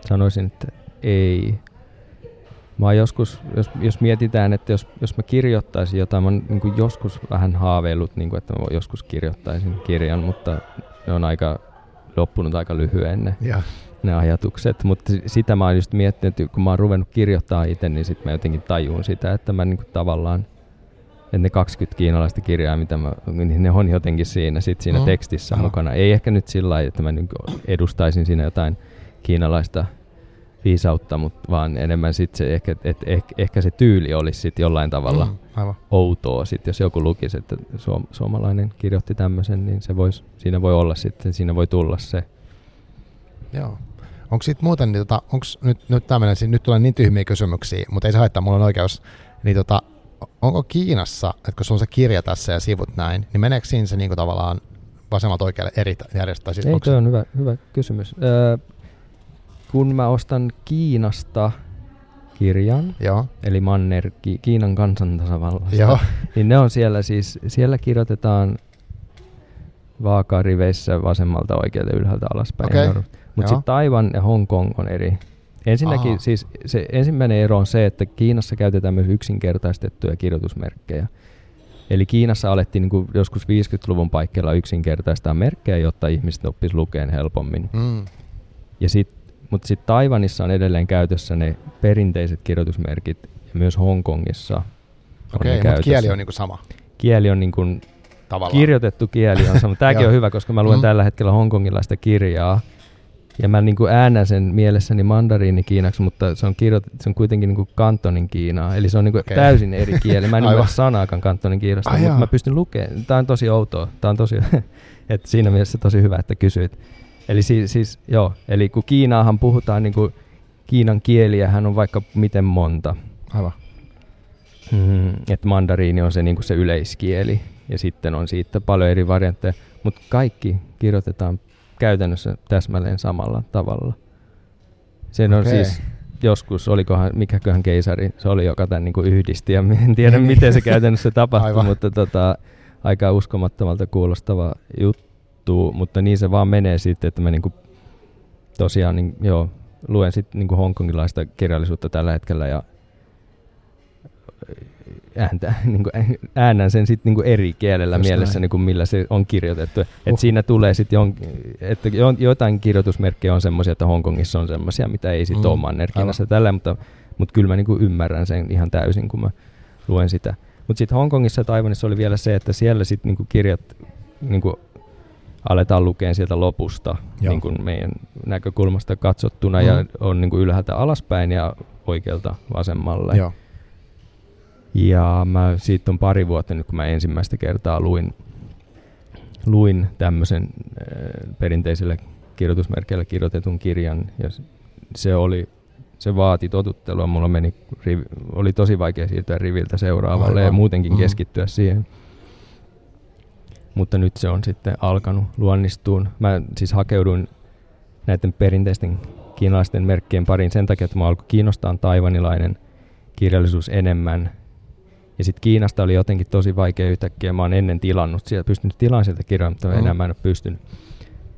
sanoisin, että ei. Mä joskus, jos, jos mietitään, että jos, jos mä kirjoittaisin jotain, mä oon niin kuin joskus vähän haaveillut, niin kuin, että mä joskus kirjoittaisin kirjan, mutta ne on aika loppunut aika lyhyen ne Ja, ne ajatukset, mutta sitä mä oon just miettinyt, että kun mä oon ruvennut kirjoittaa itse, niin sitten mä jotenkin tajuun sitä, että mä niinku tavallaan, että ne 20 kiinalaista kirjaa, mitä mä, niin ne on jotenkin siinä, sit siinä Mm, tekstissä joo. mukana. Ei ehkä nyt sillä lailla, että mä niinku edustaisin siinä jotain kiinalaista viisautta, mutta vaan enemmän sit se ehkä, et, ehkä, ehkä se tyyli olisi sit jollain tavalla mm, aivan. outoa. Sit jos joku lukisi, että suom- suomalainen kirjoitti tämmöisen, niin se vois, siinä voi olla sitten, siinä voi tulla se. Joo. Onko sitten muuten, niin tota, onks nyt, nyt, tämmönen, nyt tulee niin tyhmiä kysymyksiä, mutta ei se haittaa, mulla on oikeus. Niin tota, onko Kiinassa, että kun sulla on se kirja tässä ja sivut näin, niin meneekö siinä se niinku tavallaan vasemmalta oikealle eri järjestää? Siis Ei, se on hyvä, hyvä kysymys. Öö, kun mä ostan Kiinasta kirjan, Joo. eli Manner, Ki- Kiinan kansantasavallasta, Joo. niin ne on siellä siis, siellä kirjoitetaan vaakariveissä vasemmalta oikealle ylhäältä alaspäin. Okay. Mutta sitten Taiwan ja Hong Kong on eri. Ensinnäkin Aha. siis se ensimmäinen ero on se, että Kiinassa käytetään myös yksinkertaistettuja kirjoitusmerkkejä. Eli Kiinassa alettiin niin kuin joskus 50-luvun paikkeilla yksinkertaistaa merkkejä, jotta ihmiset oppisivat lukeen helpommin. Mm. Ja sit, mutta sitten Taiwanissa on edelleen käytössä ne perinteiset kirjoitusmerkit, ja myös Hongkongissa Okei, okay, mutta kieli on niin kuin sama. Kieli on niin kuin kirjoitettu kieli on sama. Tämäkin on hyvä, koska mä luen mm. tällä hetkellä hongkongilaista kirjaa, ja mä niin kuin äännän sen mielessäni mandariini kiinaksi, mutta se on, kirjoit, se on kuitenkin niin kuin kantonin kiinaa. Eli se on niin kuin okay. täysin eri kieli. Mä en ymmärrä sanaakaan kantonin kiinasta, mutta jaa. mä pystyn lukemaan. Tämä on tosi outoa. Tämä on tosi, että siinä mielessä tosi hyvä, että kysyit. Eli siis, siis joo, eli kun Kiinaahan puhutaan niin kuin Kiinan kieliä, hän on vaikka miten monta. Aivan. Mm, että mandariini on se, niin kuin se yleiskieli ja sitten on siitä paljon eri variantteja, mutta kaikki kirjoitetaan käytännössä täsmälleen samalla tavalla. Sen on okay. siis joskus, olikohan, mikäköhän keisari se oli, joka tämän niin kuin yhdisti, ja en tiedä miten se käytännössä tapahtui, mutta tota, aika uskomattomalta kuulostava juttu, mutta niin se vaan menee sitten, että mä niin kuin, tosiaan niin, joo, luen sitten niin hongkongilaista kirjallisuutta tällä hetkellä, ja ääntä, niin kuin äännän sen sitten niin eri kielellä Just mielessä, niin kuin millä se on kirjoitettu. Uh. Et siinä tulee sitten, jon, että jotain kirjoitusmerkkejä on semmoisia, että Hongkongissa on semmoisia, mitä ei sitten mm. ole mannerkinnassa tällä, mutta, mutta kyllä mä niin kuin ymmärrän sen ihan täysin, kun mä luen sitä. Mutta sitten Hongkongissa ja Taiwanissa oli vielä se, että siellä sitten niin kirjat niin kuin aletaan lukea sieltä lopusta niin kuin meidän näkökulmasta katsottuna mm. ja on niin kuin ylhäältä alaspäin ja oikealta vasemmalle. Joo. Ja mä, siitä on pari vuotta nyt, kun mä ensimmäistä kertaa luin, luin tämmöisen äh, perinteisellä kirjoitusmerkeillä kirjoitetun kirjan. Ja se oli se vaati totuttelua. Mulla meni, rivi, oli tosi vaikea siirtyä riviltä seuraavalle Aivan. ja muutenkin mm-hmm. keskittyä siihen. Mutta nyt se on sitten alkanut luonnistuun. Mä siis hakeuduin näiden perinteisten kiinalaisten merkkien pariin sen takia, että mä alkoi kiinnostaa taivanilainen kirjallisuus enemmän – ja sitten Kiinasta oli jotenkin tosi vaikea yhtäkkiä. Mä oon ennen tilannut, siellä pystynyt tilaamaan sieltä kirjaa, mutta mm. enää mä en ole pystynyt.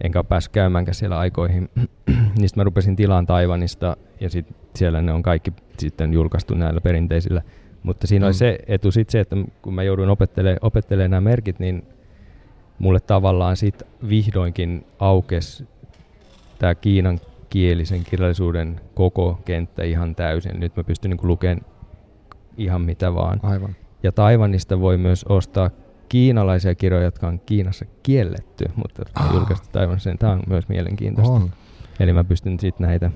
Enkä ole päässyt käymäänkään siellä aikoihin. niin mä rupesin tilaan Taivanista ja sit siellä ne on kaikki sitten julkaistu näillä perinteisillä. Mutta siinä mm. oli se etu sitten se, että kun mä jouduin opettelemaan, opettelemaan nämä merkit, niin mulle tavallaan sitten vihdoinkin aukes tämä Kiinan kielisen kirjallisuuden koko kenttä ihan täysin. Nyt mä pystyn niin lukemaan ihan mitä vaan. Aivan. Ja Taivanista voi myös ostaa kiinalaisia kirjoja, jotka on Kiinassa kielletty, mutta ah. julkaistu Taivanissa. Tämä on myös mielenkiintoista. On. Eli mä pystyn sitten näitä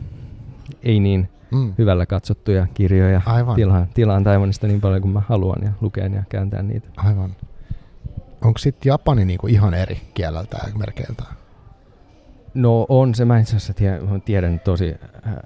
ei niin mm. hyvällä katsottuja kirjoja Aivan. tilaan, tilaan Taivanista niin paljon kuin mä haluan ja lukeen ja kääntää niitä. Aivan. Onko sitten Japani niinku ihan eri kieleltä ja merkeiltä? No on se, mä itse asiassa tiedän, tiedän tosi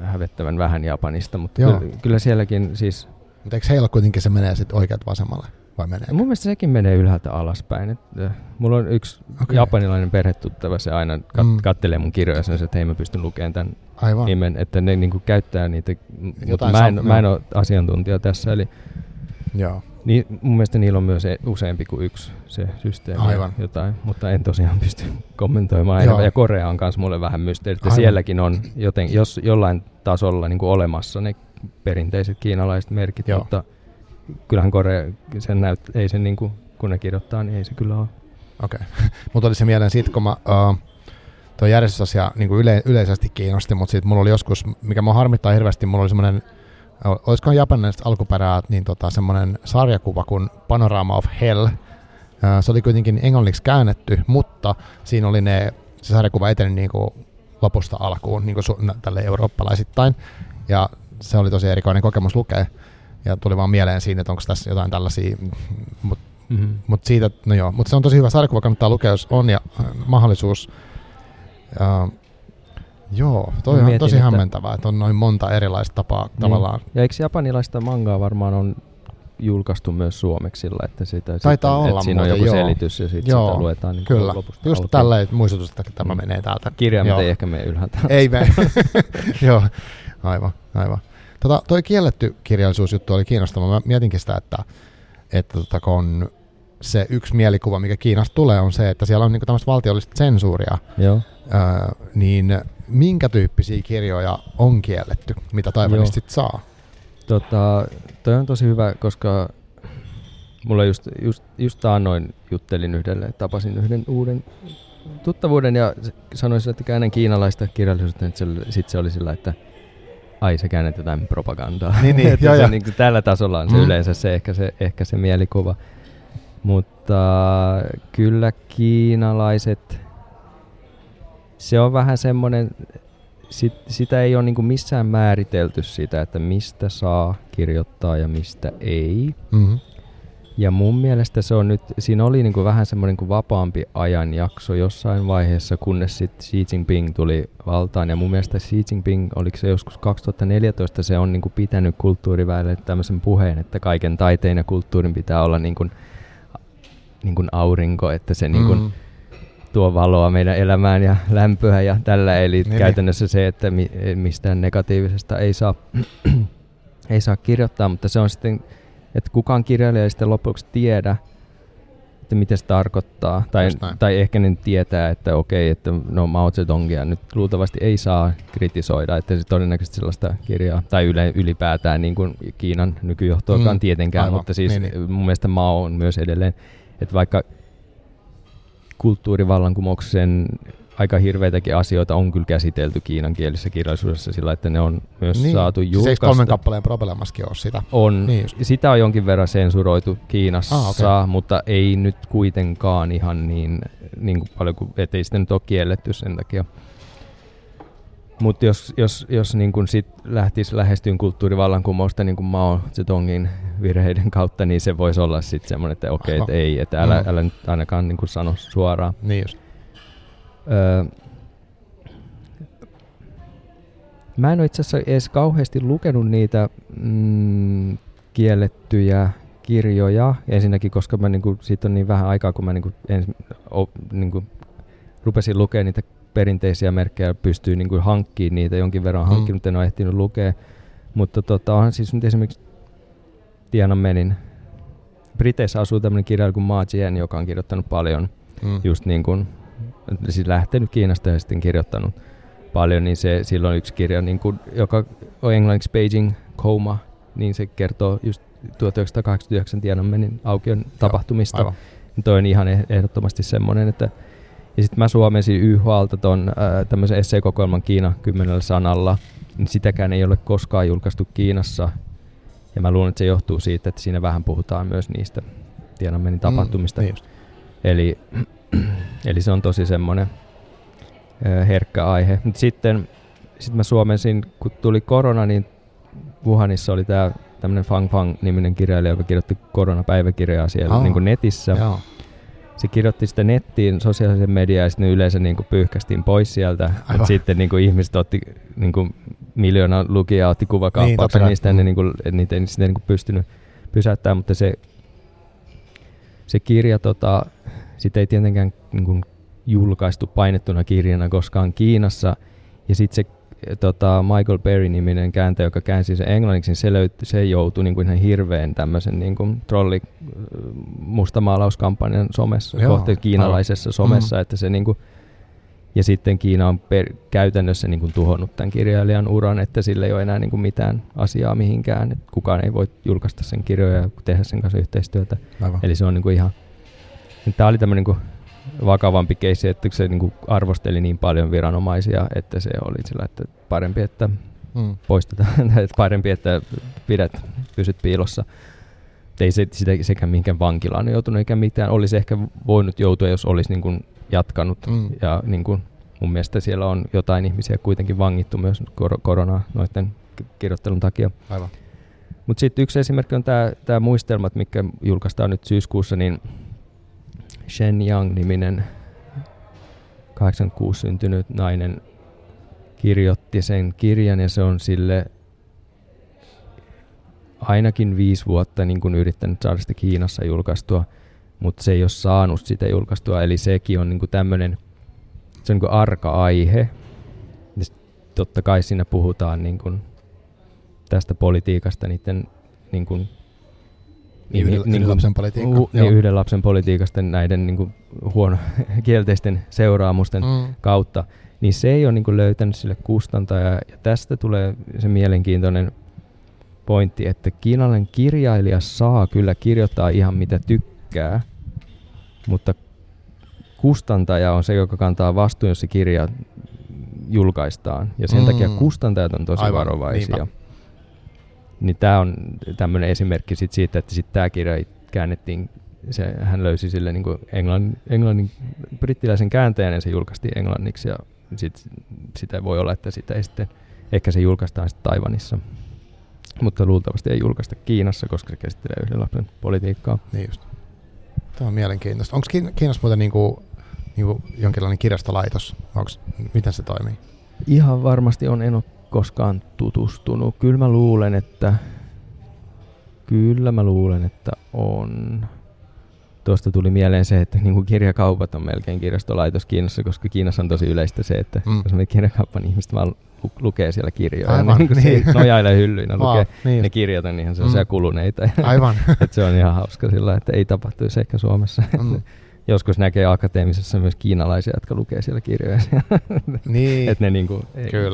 hävettävän vähän Japanista, mutta kyllä, kyllä sielläkin siis mutta eikö heillä kuitenkin se menee sitten oikealta vasemmalle? Vai menee? Mun mielestä sekin menee ylhäältä alaspäin. Et, äh, mulla on yksi okay. japanilainen perhetuttava, se aina kat- mm. kattelee mun kirjoja ja sanoo, että hei mä pystyn lukemaan tämän Aivan. nimen, että ne niinku käyttää niitä, mutta mä en, mä en ole asiantuntija tässä, eli Joo. Niin, mun mielestä niillä on myös e- useampi kuin yksi se systeemi Aivan. jotain, mutta en tosiaan pysty kommentoimaan. Joo. Ja Korea on myös mulle vähän mysteeri, että sielläkin on joten, jos jollain tasolla niin kuin olemassa ne perinteiset kiinalaiset merkit, Joo. mutta kyllähän Korea, sen näyt, ei se niin kuin, kun ne kirjoittaa, niin ei se kyllä ole. Okei. Okay. Mutta oli se mieleen siitä, kun mä, uh, tuo järjestysasia niin kuin yle, yleisesti kiinnosti, mutta sitten mulla oli joskus, mikä mua harmittaa hirveästi, mulla oli semmoinen, olisikohan japanilaisesta alkuperää, niin tota, semmoinen sarjakuva kuin Panorama of Hell. Uh, se oli kuitenkin englanniksi käännetty, mutta siinä oli ne, se sarjakuva eteni niin kuin lopusta alkuun, niin kuin su- tälle eurooppalaisittain. Ja se oli tosi erikoinen kokemus lukea. Ja tuli vaan mieleen siinä, että onko tässä jotain tällaisia, mutta Mm-hmm. mut siitä, no joo, mutta se on tosi hyvä sarjakuva, kannattaa lukea, jos on ja äh, mahdollisuus. Ja, joo, toi Mä on mietin, tosi että- hämmentävää, että on noin monta erilaista tapaa niin. tavallaan. Ja eikö japanilaista mangaa varmaan on julkaistu myös suomeksi sillä, että sitä Taitaa sitten, olla että siinä on joku joo. selitys ja sitten sitä luetaan niin Kyllä, lopusta just alkuun. tälleen muistutus, että tämä Mm. menee täältä. Kirjaimet Joo. ei ehkä mene ylhäältä. Ei me. Joo, aivan, aivan. Tota, toi kielletty kirjallisuusjuttu oli kiinnostava. Mä mietinkin sitä, että, että tota, kun se yksi mielikuva, mikä Kiinasta tulee, on se, että siellä on niinku tämmöistä valtiollista sensuuria, Joo. ää, niin minkä tyyppisiä kirjoja on kielletty, mitä Taiwanista saa? Tota, toi on tosi hyvä, koska mulla just, just, just taannoin juttelin yhdelle, tapasin yhden uuden tuttavuuden ja sanoin sille, että käännän kiinalaista kirjallisuutta, että sitten se oli sillä, että ai se käännät jotain propagandaa. Niin, niin, joo, joo. niin tällä tasolla on se Mm. yleensä se ehkä, se ehkä se mielikuva. Mutta kyllä kiinalaiset, se on vähän semmoinen, sit, sitä ei ole niinku missään määritelty sitä, että mistä saa kirjoittaa ja mistä ei. Mm-hmm. Ja mun mielestä se on nyt, siinä oli niinku vähän semmoinen kuin vapaampi ajanjakso jossain vaiheessa, kunnes sitten Xi Jinping tuli valtaan. Ja mun mielestä Xi Jinping, oliko se joskus 2014, se on niinku pitänyt kulttuuriväelle tämmöisen puheen, että kaiken taiteen ja kulttuurin pitää olla niin kuin, niin kuin aurinko, että se niin kuin Mm. tuo valoa meidän elämään ja lämpöä ja tällä. Eli Niin, käytännössä se, että mi- mistään negatiivisesta ei saa, ei saa kirjoittaa, mutta se on sitten, että kukaan kirjailija ei sitten lopuksi tiedä, että mitä se tarkoittaa. Tai, tai ehkä ne tietää, että okei, että no Mao Zedongia nyt luultavasti ei saa kritisoida, että se todennäköisesti sellaista kirjaa, tai yle, ylipäätään niin kuin Kiinan nykyjohtoakaan Mm, tietenkään, aivan, mutta siis niin, niin. mun mielestä Mao on myös edelleen, että vaikka kulttuurivallankumouksen aika hirveitäkin asioita on kyllä käsitelty kiinankielisessä kirjallisuudessa sillä, että ne on myös Niin. saatu Siis julkaista. kolmen kappaleen probleemaskin ole sitä? On. Niin just. Sitä on jonkin verran sensuroitu Kiinassa, Ah, okei. ah, mutta ei nyt kuitenkaan ihan niin, niin kuin paljon, kuin, ettei sitä nyt ole kielletty sen takia. Mutta jos, jos, jos niin kun sit lähtisi lähestyyn kulttuurivallankumousta niin kuin Mao Zedongin virheiden kautta, niin se voisi olla sitten semmoinen, että okei, Aivan. että ei, että älä, älä nyt ainakaan niin kuin sano suoraan. Niin just. Öö, mä en ole itse asiassa edes kauheasti lukenut niitä mm, kiellettyjä kirjoja. Ensinnäkin, koska mä niinku, siitä on niin vähän aikaa, kun mä niinku, ens, o, niinku, rupesin lukemaan niitä perinteisiä merkkejä, pystyy niinku hankkimaan niitä jonkin verran Mm. hankkinut, en ole ehtinyt lukea. Mutta tota, onhan siis nyt esimerkiksi Tiananmenin Briteissä asuu tämmöinen kirjailija kuin Ma Chien, joka on kirjoittanut paljon Mm. just niin kuin, siis lähtenyt Kiinasta ja sitten kirjoittanut paljon, niin se, silloin yksi kirja, niin kuin, joka on englanniksi Beijing Coma, niin se kertoo just 1989 Tiananmenin aukion tapahtumista. Aivan. Niin Toi on ihan eh- ehdottomasti semmoinen, että ja sitten mä suomensin YHLta ton äh, tämmöisen esseekokoelman Kiina kymmenellä sanalla, niin sitäkään ei ole koskaan julkaistu Kiinassa. Ja mä luulen, että se johtuu siitä, että siinä vähän puhutaan myös niistä Tiananmenin tapahtumista. Mm, niin just. Eli, eli se on tosi semmoinen herkkä aihe. Mutta sitten sit mä suomensin, kun tuli korona, niin Wuhanissa oli tämä tämmöinen Fang Fang-niminen kirjailija, joka kirjoitti koronapäiväkirjaa siellä Aa, niin kuin netissä. Joo. Se kirjoitti sitä nettiin, sosiaalisen mediaan, ja sitten yleensä niin kuin pyyhkästiin pois sieltä. Mutta sitten niin kuin ihmiset otti, niin kuin miljoona lukijaa otti Niin, kuvakaappauksen kai. niistä, ne, Mm. niin kuin, niitä ei sitä niin kuin pystynyt pysäyttämään, mutta se, se kirja, tota, sitä ei tietenkään niin kuin julkaistu painettuna kirjana koskaan Kiinassa. Ja sitten se tota, Michael Berry-niminen kääntäjä, joka käänsi sen englanniksi, niin se, löytyi, se joutui niin kuin ihan hirveän tämmöisen niin kuin trolli mustamaalauskampanjan somessa, Joo, kohti kiinalaisessa aivan. somessa, Mm. että se niin kuin, ja sitten Kiina on per, käytännössä niin kuin tuhonnut tämän kirjailijan uran, että sillä ei ole enää niin kuin mitään asiaa mihinkään. Että kukaan ei voi julkaista sen kirjoja ja tehdä sen kanssa yhteistyötä. Aivan. Eli se on niin kuin ihan... Tämä oli tämmöinen niin vakavampi keissi, että se niin kuin arvosteli niin paljon viranomaisia, että se oli sillä, että parempi, että Mm. poistetaan, että parempi, että pidät, pysyt piilossa. Ei se, sitä, sekä mihinkään vankilaan joutunut eikä mitään. Olisi ehkä voinut joutua, jos olisi niin kuin jatkanut. Mm. Ja niin kuin mun mielestä siellä on jotain ihmisiä kuitenkin vangittu myös kor- koronaa noiden kirjoittelun takia. Aivan. Mutta sitten yksi esimerkki on tämä muistelmat, mikä julkaistaan nyt syyskuussa, niin Shen Yang-niminen 86 syntynyt nainen kirjoitti sen kirjan ja se on sille ainakin viisi vuotta niin kun yrittänyt saada sitä Kiinassa julkaistua, mutta se ei ole saanut sitä julkaistua. Eli sekin on niin tämmöinen se on niin arka aihe. Ja totta kai siinä puhutaan niin kuin tästä politiikasta niiden niin kuin, niin, yhden, niin, yhden lapsen politiikka. Uh, niin, yhden lapsen politiikasta näiden niin kuin, huono, kielteisten seuraamusten mm. kautta, niin se ei ole niin kuin, löytänyt sille kustantajaa. Ja tästä tulee se mielenkiintoinen pointti, että kiinalainen kirjailija saa kyllä kirjoittaa ihan mitä tykkää, mutta kustantaja on se, joka kantaa vastuun, jos se kirja julkaistaan. Ja sen mm. takia kustantajat on tosi Aivan, varovaisia. Niinpä. Niin tämä on tämmöinen esimerkki sit siitä, että sitten tämä kirja käännettiin, se, hän löysi sille niin englannin, englannin, brittiläisen kääntäjän ja se julkaistiin englanniksi ja sit, sitä voi olla, että sitä ei sitten, ehkä se julkaistaan sitten Taivanissa. Mutta luultavasti ei julkaista Kiinassa, koska se käsittelee yhden lapsen politiikkaa. Niin just. Tämä on mielenkiintoista. Onko Kiinassa muuten niinku, niinku jonkinlainen kirjastolaitos? Onks, miten se toimii? Ihan varmasti on, en ole koskaan tutustunut. Kyllä mä luulen, että kyllä mä luulen, että on. Tuosta tuli mieleen se, että niin kuin kirjakaupat on melkein kirjastolaitos Kiinassa, koska Kiinassa on tosi yleistä se, että mm. jos on kirjakauppa, niin ihmiset vaan lukee siellä kirjoja. Aivan, niin, niin. Se nojailee hyllyinä, lukee niin. ne kirjat on ihan sellaisia mm. kuluneita. Aivan. että se on ihan hauska sillä, että ei tapahtuisi ehkä Suomessa. Mm. Joskus näkee akateemisessa myös kiinalaisia, jotka lukee siellä kirjoja. niin. että ne niinku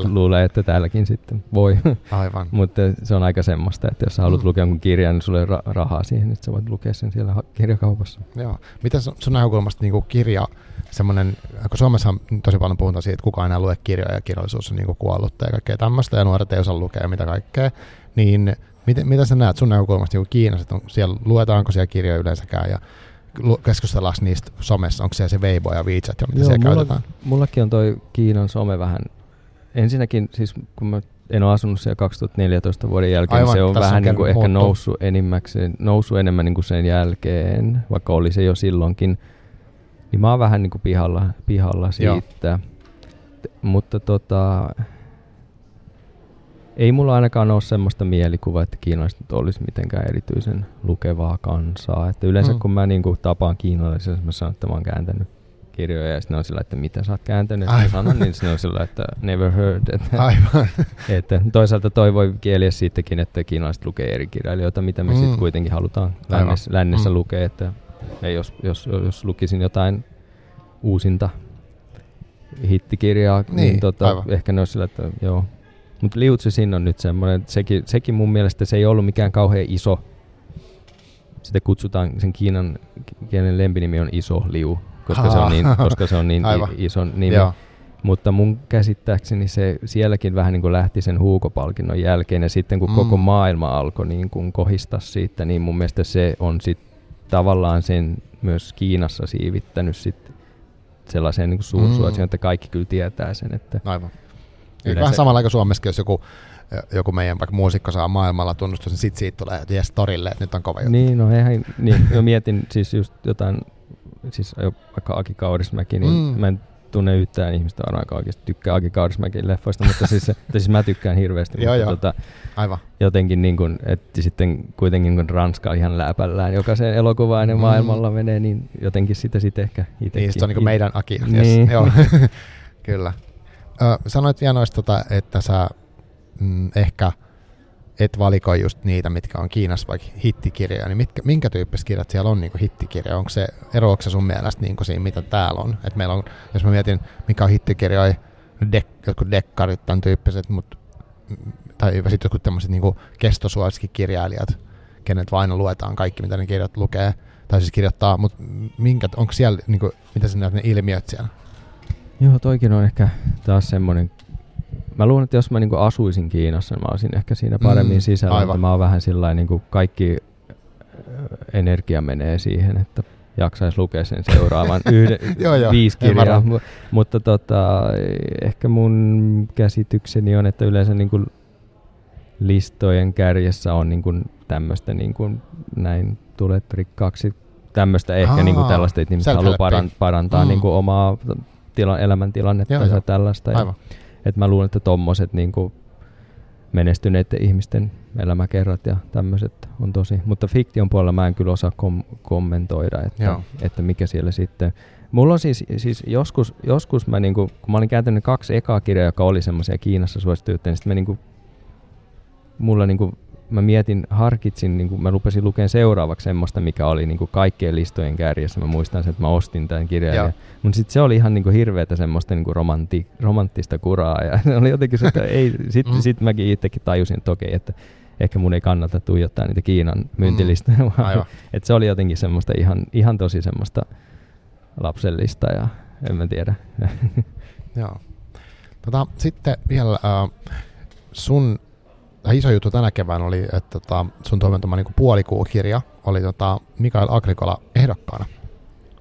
luulee, että täälläkin sitten voi. Aivan. Mutta se on aika semmoista, että jos sä haluat mm. lukea jonkun kirjan, niin sulla ei ra- rahaa siihen, että sä voit lukea sen siellä kirjakaupassa. Joo. Miten sun, sun näkökulmasta niinku kirja semmoinen, kun Suomessa tosi paljon puhutaan siitä, että kukaan enää lue kirjoja ja kirjallisuus on niin kuollutta ja kaikkea tämmöistä ja nuoret ei osaa lukea mitä kaikkea, niin miten, mitä sä näet sun näkökulmasta niin Kiinassa, että on, siellä, luetaanko siellä kirjoja yleensäkään ja keskustellaanko niistä somessa, onko siellä se Weibo ja WeChat ja mitä Joo, siellä mulla, käytetään? Mullakin on toi Kiinan some vähän, ensinnäkin siis kun mä en ole asunut siellä 2014 vuoden jälkeen, Aivan, se on vähän on niin kuin ehkä noussut, enimmäkseen, noussut enemmän niin kuin sen jälkeen, vaikka oli se jo silloinkin. Niin mä oon vähän niin kuin pihalla, pihalla siitä. T- mutta tota, ei mulla ainakaan ole semmoista mielikuvaa, että kiinalaiset nyt olisi mitenkään erityisen lukevaa kansaa. Että yleensä mm. kun mä niin kuin tapaan kiinalaisia, mä sanon, että mä oon kääntänyt kirjoja ja sitten on sillä, että mitä sä oot kääntänyt, ja sanon, niin ne on sillä, että never heard. Että, Aivan. että toisaalta toi voi kieliä siitäkin, että kiinalaiset lukee eri kirjailijoita, mitä me mm. sitten kuitenkin halutaan lännessä, lännessä mm. lukea, että ja jos, jos, jos lukisin jotain uusinta hittikirjaa, niin, niin tota, ehkä ne olisi sillä, että joo. Mutta Liu Cixin on nyt semmoinen, sekin, sekin mun mielestä se ei ollut mikään kauhean iso. Sitä kutsutaan, sen Kiinan kielen lempinimi on iso Liu, koska se on niin, koska se on niin iso nimi. Joo. Mutta mun käsittääkseni se sielläkin vähän niin kuin lähti sen huukopalkinnon jälkeen ja sitten kun mm. koko maailma alkoi niin kuin kohista siitä, niin mun mielestä se on sitten tavallaan sen myös Kiinassa siivittänyt sit sellaiseen niin suursuosioon, mm. että kaikki kyllä tietää sen. Että Aivan. Yleensä... Vähän samalla kuin Suomessakin, jos joku, joku meidän vaikka muusikko saa maailmalla tunnustus, niin sitten siitä tulee yes, torille, että nyt on kova juttu. Niin, no eihän, niin, jo mietin siis just jotain, siis vaikka Aki Kaurismäki, niin mm. mä en tunne yhtään ihmistä aika oikeasti tykkää Aki Kaurismäkin leffoista, mutta siis, siis mä tykkään hirveästi. joo, mutta joo. Tota, Aivan. Jotenkin niin kuin, että sitten kuitenkin kun Ranska ihan läpällään, jokaisen elokuvainen mm. maailmalla menee, niin jotenkin sitä sitten ehkä itsekin. Niin, se on niin kuin meidän Aki. Yes. Niin. Joo. Kyllä. Ö, sanoit vielä noista, tota, että sä mm, ehkä et valikoi just niitä, mitkä on Kiinassa vaikka hittikirjoja, niin mitkä, minkä tyyppiset kirjat siellä on niin hittikirja? Onko se, eroako se sun mielestä niin siinä, mitä täällä on? Et meillä on? Jos mä mietin, mikä on hittikirjoja, dek, jotkut dekkarit, tämän tyyppiset, mutta tai sitten jotkut tämmöiset niin kestosuosikin kirjailijat, kenet vain luetaan kaikki, mitä ne kirjat lukee, tai siis kirjoittaa, mutta minkä, onko siellä, niin kuin, mitä sä näet ne ilmiöt siellä? Joo, toikin on ehkä taas semmoinen Mä luulen, että jos mä niin asuisin Kiinassa, niin mä olisin ehkä siinä paremmin mm, sisällä. Aivan. Mä oon vähän sillä niin kaikki energia menee siihen, että jaksaisi lukea sen seuraavan yhden, joo, joo, viisi kirjaa. M- mutta tota, ehkä mun käsitykseni on, että yleensä niin kuin listojen kärjessä on niin kuin tämmöistä niin kuin näin tulet rikkaaksi, tämmöistä ehkä Aa, niin kuin tällaista, että ihmiset haluaa parantaa Mm. niin kuin omaa tila, elämäntilannetta Joo, ja joo. tällaista. Ja, Aivan. että mä luulen, että tommoset niin kuin menestyneiden ihmisten elämäkerrat ja tämmöiset on tosi. Mutta fiktion puolella mä en kyllä osaa kom- kommentoida, että, Joo. että mikä siellä sitten. Mulla on siis, siis joskus, joskus mä niinku, kun mä olin kääntänyt kaksi ekaa kirjaa, joka oli semmoisia Kiinassa suosittuja, niin sitten mä niinku, mulla niinku, mä mietin, harkitsin, niinku, mä rupesin lukemaan seuraavaksi semmoista, mikä oli niinku kaikkien listojen kärjessä. Mä muistan sen, että mä ostin tämän kirjan. Mutta sitten se oli ihan niinku hirveätä semmoista niinku romanti, romanttista kuraa. Ja se oli jotenkin se, että ei, sitten Mm. sit mäkin itsekin tajusin, että okei, että ehkä mun ei kannata tuijottaa niitä Kiinan myyntilistoja, mm. vaan että se oli jotenkin semmoista ihan, ihan tosi semmoista lapsellista ja en mä tiedä. Joo. Tota, sitten vielä äh, sun iso juttu tänä keväänä oli, että tota, sun toimentoma niin puolikuukirja oli tota, Mikael Agrikola ehdokkaana.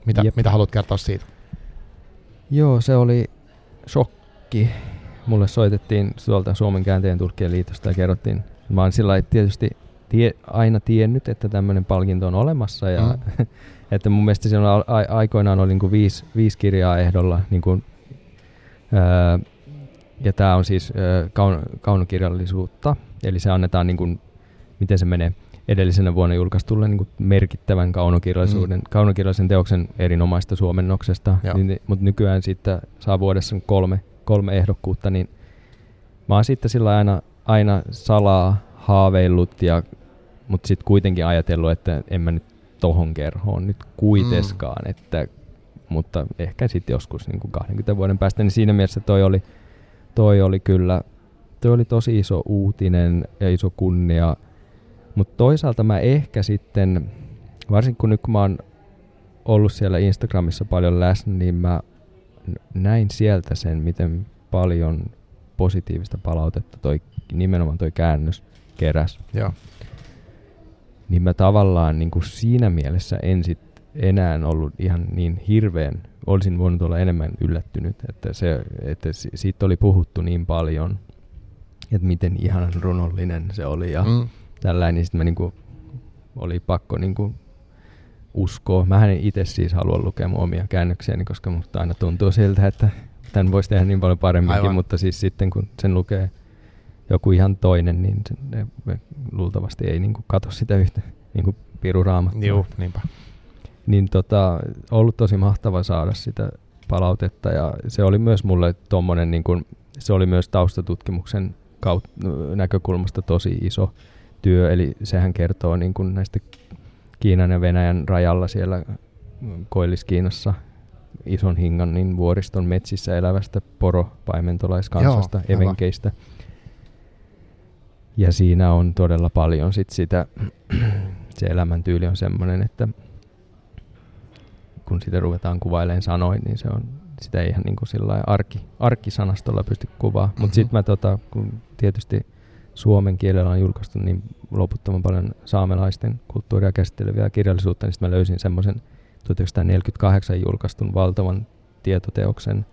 Mitä, Jep. mitä haluat kertoa siitä? Joo, se oli shokki. Mulle soitettiin tuolta Suomen kääntäjän tulkkien liitosta ja kerrottiin. Mä oon sillä tietysti tie, aina tiennyt, että tämmöinen palkinto on olemassa. Ja Mm. että mun mielestä a- a- aikoinaan oli niin viisi, viisi kirjaa ehdolla. Niin kuin, ää, ja tämä on siis ää, kaun, kaunokirjallisuutta. Eli se annetaan, niin kuin, miten se menee, edellisenä vuonna julkaistulle niin kuin merkittävän kaunokirjallisuuden, mm. kaunokirjallisen teoksen erinomaista suomennoksesta. Joo. Niin, mutta nykyään sitten saa vuodessa kolme, kolme ehdokkuutta, niin mä oon sitten sillä aina, aina salaa haaveillut, ja, mutta sitten kuitenkin ajatellut, että en mä nyt tohon kerhoon nyt kuiteskaan, mm. että, mutta ehkä sitten joskus niin kuin 20 vuoden päästä, niin siinä mielessä toi oli, toi oli kyllä, toi oli tosi iso uutinen ja iso kunnia, mutta toisaalta mä ehkä sitten, varsinkin kun nyt kun mä oon ollut siellä Instagramissa paljon läsnä, niin mä näin sieltä sen, miten paljon positiivista palautetta toi, nimenomaan toi käännös keräs. Joo. Niin mä tavallaan niin kuin siinä mielessä en sit enää ollut ihan niin hirveän, olisin voinut olla enemmän yllättynyt, että, se, että si- siitä oli puhuttu niin paljon, että miten ihanan runollinen se oli ja Mm. tällainen, niin sitten mä niinku, oli pakko niinku uskoa. Mä en itse siis halua lukea mun omia käännöksiäni, koska musta aina tuntuu siltä, että tämän voisi tehdä niin paljon paremminkin, Aivan. mutta siis sitten kun sen lukee joku ihan toinen, niin se, ne, ne luultavasti ei niinku kato sitä yhtä niinku piru raamattua. Juu, niinpä. Niin tota, ollut tosi mahtava saada sitä palautetta ja se oli myös mulle tommonen, niin kun, se oli myös taustatutkimuksen kaut, näkökulmasta tosi iso työ, eli sehän kertoo niin kun näistä Kiinan ja Venäjän rajalla siellä Koillis-Kiinassa ison hingan niin vuoriston metsissä elävästä poropaimentolaiskansasta, Joo, evenkeistä. Ja siinä on todella paljon sit sitä, se elämäntyyli on semmoinen, että kun sitä ruvetaan kuvailemaan sanoin, niin se on, sitä ei ihan niin kuin sillä arki, arkkisanastolla pysty kuvaa. Mutta Mhm. sitten mä tota, kun tietysti suomen kielellä on julkaistu niin loputtoman paljon saamelaisten kulttuuria käsitteleviä kirjallisuutta, niin sitten mä löysin semmoisen 1948 julkaistun valtavan tietoteoksen.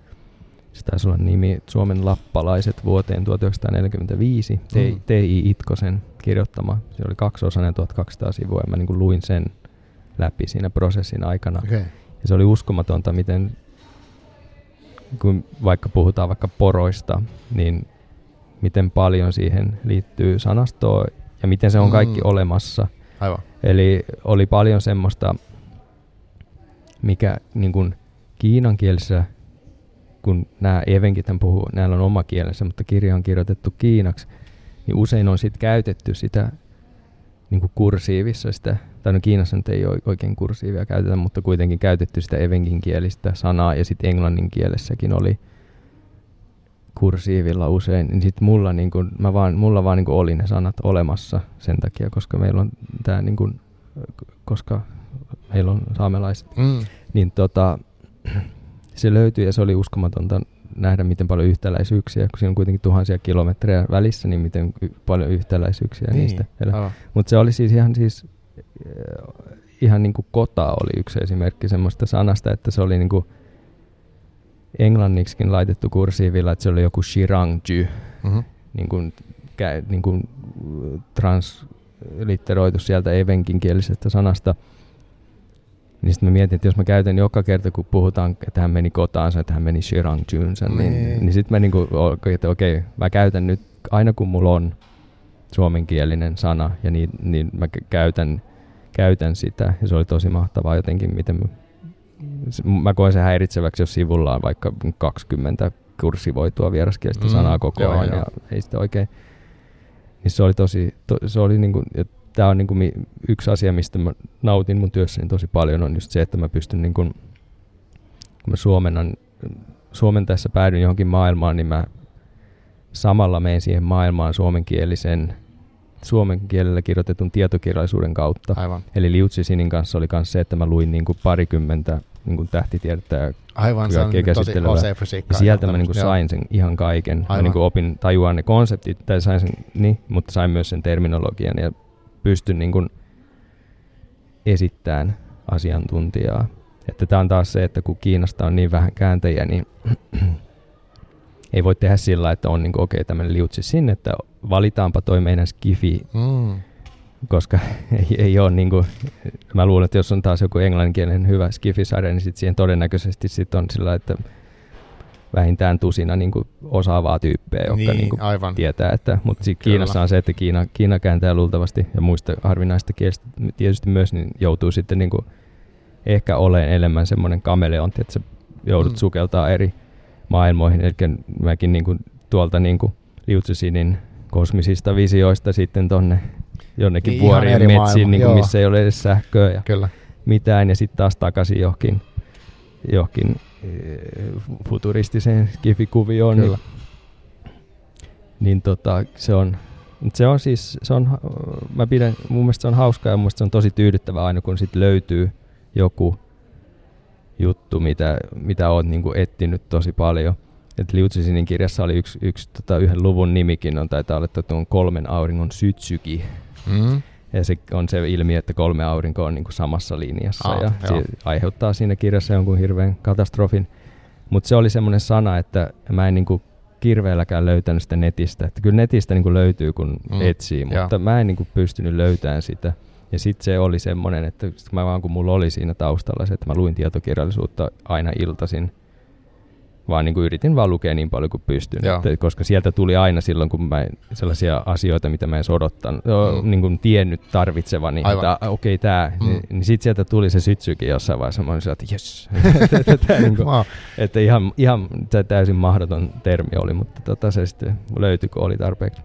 Se taisi olla nimi Suomen lappalaiset vuoteen 1945, T- Mm. T.I. Itkosen kirjoittama. Se oli kaksiosainen 1200 sivua ja mä niin kuin luin sen läpi siinä prosessin aikana. Okay. Ja se oli uskomatonta, miten kun vaikka puhutaan vaikka poroista, niin miten paljon siihen liittyy sanastoa ja miten se on kaikki Mm. olemassa. Aivan. Eli oli paljon semmoista, mikä niin kuin kiinan kielessä, kun nämä evenkit puhuu, näillä on oma kielensä, mutta kirja on kirjoitettu kiinaksi, niin usein on sitten käytetty sitä niin kuin kursiivissa sitä, tai no Kiinassa nyt ei oi- oikein kursiivia käytetä, mutta kuitenkin käytetty sitä evenkin kielistä sanaa, ja sitten englannin kielessäkin oli kursiivilla usein, niin sitten mulla, niin kun, mä vaan, mulla vaan niin kun oli ne sanat olemassa sen takia, koska meillä on tämä, niin kun, koska meillä on saamelaiset, Mm. niin tota, se löytyi ja se oli uskomatonta nähdä, miten paljon yhtäläisyyksiä, kun siinä on kuitenkin tuhansia kilometrejä välissä, niin miten y- paljon yhtäläisyyksiä Niin, niistä. Mutta se oli siis ihan siis äh, ihan niin kuin kota oli yksi esimerkki semmoista sanasta, että se oli niin kuin englanniksikin laitettu kursiivilla, että se oli joku shirangju, Mhm. niin kuin kä- niin kuin translitteroitu sieltä evenkin kielisestä sanasta. Niin sitten mä mietin, että jos mä käytän joka kerta, kun puhutaan, että hän meni kotaansa, että hän meni Shirang Junsa, niin, niin, niin sitten mä niinku, että okei, mä käytän nyt, aina kun mulla on suomenkielinen sana, ja niin, niin mä käytän, käytän sitä, ja se oli tosi mahtavaa jotenkin, miten mä, mä koen sen häiritseväksi, jos sivulla on vaikka 20 kursivoitua vieraskielistä mm, sanaa koko joo, ajan, joo. ja ei sitä oikein, niin se oli tosi, to, se oli niinku, tämä on niinku yksi asia, mistä mä nautin mun työssäni tosi paljon, on just se, että mä pystyn niinku, kun mä suomennan, suomen tässä päädyin johonkin maailmaan, niin mä samalla menen siihen maailmaan suomenkielisen suomen kielellä kirjoitetun tietokirjallisuuden kautta. Aivan. Eli Liu Sinin kanssa oli myös se, että mä luin niin kuin parikymmentä niin kuin tähtitiedettä ja Aivan, se on tosi ja sieltä mä niin kuin sain sen ihan kaiken. Aivan. Mä niin kuin opin tajua ne konseptit, tai sain sen, niin, mutta sain myös sen terminologian ja pystyn niin kuin esittämään asiantuntijaa. Että tämä on taas se, että kun Kiinasta on niin vähän kääntäjiä, niin ei voi tehdä sillä, että on niin okei okay, tämmöinen liutsi sinne, että valitaanpa toi meidän skifi, mm. koska ei, ei ole niin kuin, mä luulen, että jos on taas joku englanninkielinen hyvä skifisarja, niin sit siihen todennäköisesti sit on sillä, että vähintään tusina niin kuin osaavaa tyyppejä, jotka niin, niin kuin aivan. tietää. Että, mutta Kiinassa on se, että Kiina, Kiina kääntää luultavasti ja muista harvinaista kielistä tietysti myös niin joutuu sitten niin kuin ehkä olemaan enemmän semmoinen kameleontti, että sä joudut mm. sukeltaa eri maailmoihin. Eli mäkin niin kuin tuolta niin kuin Liutsisinin kosmisista visioista sitten tonne jonnekin niin, vuorien metsiin, niin kuin missä ei ole edes sähköä ja Kyllä. mitään, ja sitten taas takaisin johonkin, johonkin futuristiseen skifikuvioon. Niin, niin tota, se on, se on siis, se on, mä pidän, mun mielestä se on hauskaa ja mun mielestä se on tosi tyydyttävää aina, kun sit löytyy joku juttu, mitä, mitä oot niinku etsinyt tosi paljon. Et Liutsisinin kirjassa oli yksi, yksi tota, yhden luvun nimikin, on taitaa olla tuon kolmen auringon sytsyki. Mm. Ja se on se ilmiö, että kolme aurinkoa on niinku samassa linjassa ah, ja se aiheuttaa siinä kirjassa jonkun hirveän katastrofin. Mutta se oli semmoinen sana, että mä en niinku kirveelläkään löytänyt sitä netistä. Että kyllä netistä niinku löytyy, kun mm. etsii, mutta joo. mä en niinku pystynyt löytämään sitä. Ja sitten se oli semmoinen, että mä vaan kun mulla oli siinä taustalla se, että mä luin tietokirjallisuutta aina iltaisin, vaan niin kuin yritin vaan lukea niin paljon kuin pystyn. Että, koska sieltä tuli aina silloin, kun mä sellaisia asioita, mitä mä en odottanut, mm. niin kuin tiennyt tarvitsevani, Aivan. että okei okay, tämä, mm. niin, niin sitten sieltä tuli se sytsykin jossain vaiheessa, mä olin että jes, niin kuin, että ihan, ihan täysin mahdoton termi oli, mutta tota, se sitten löytyi, kun oli tarpeeksi,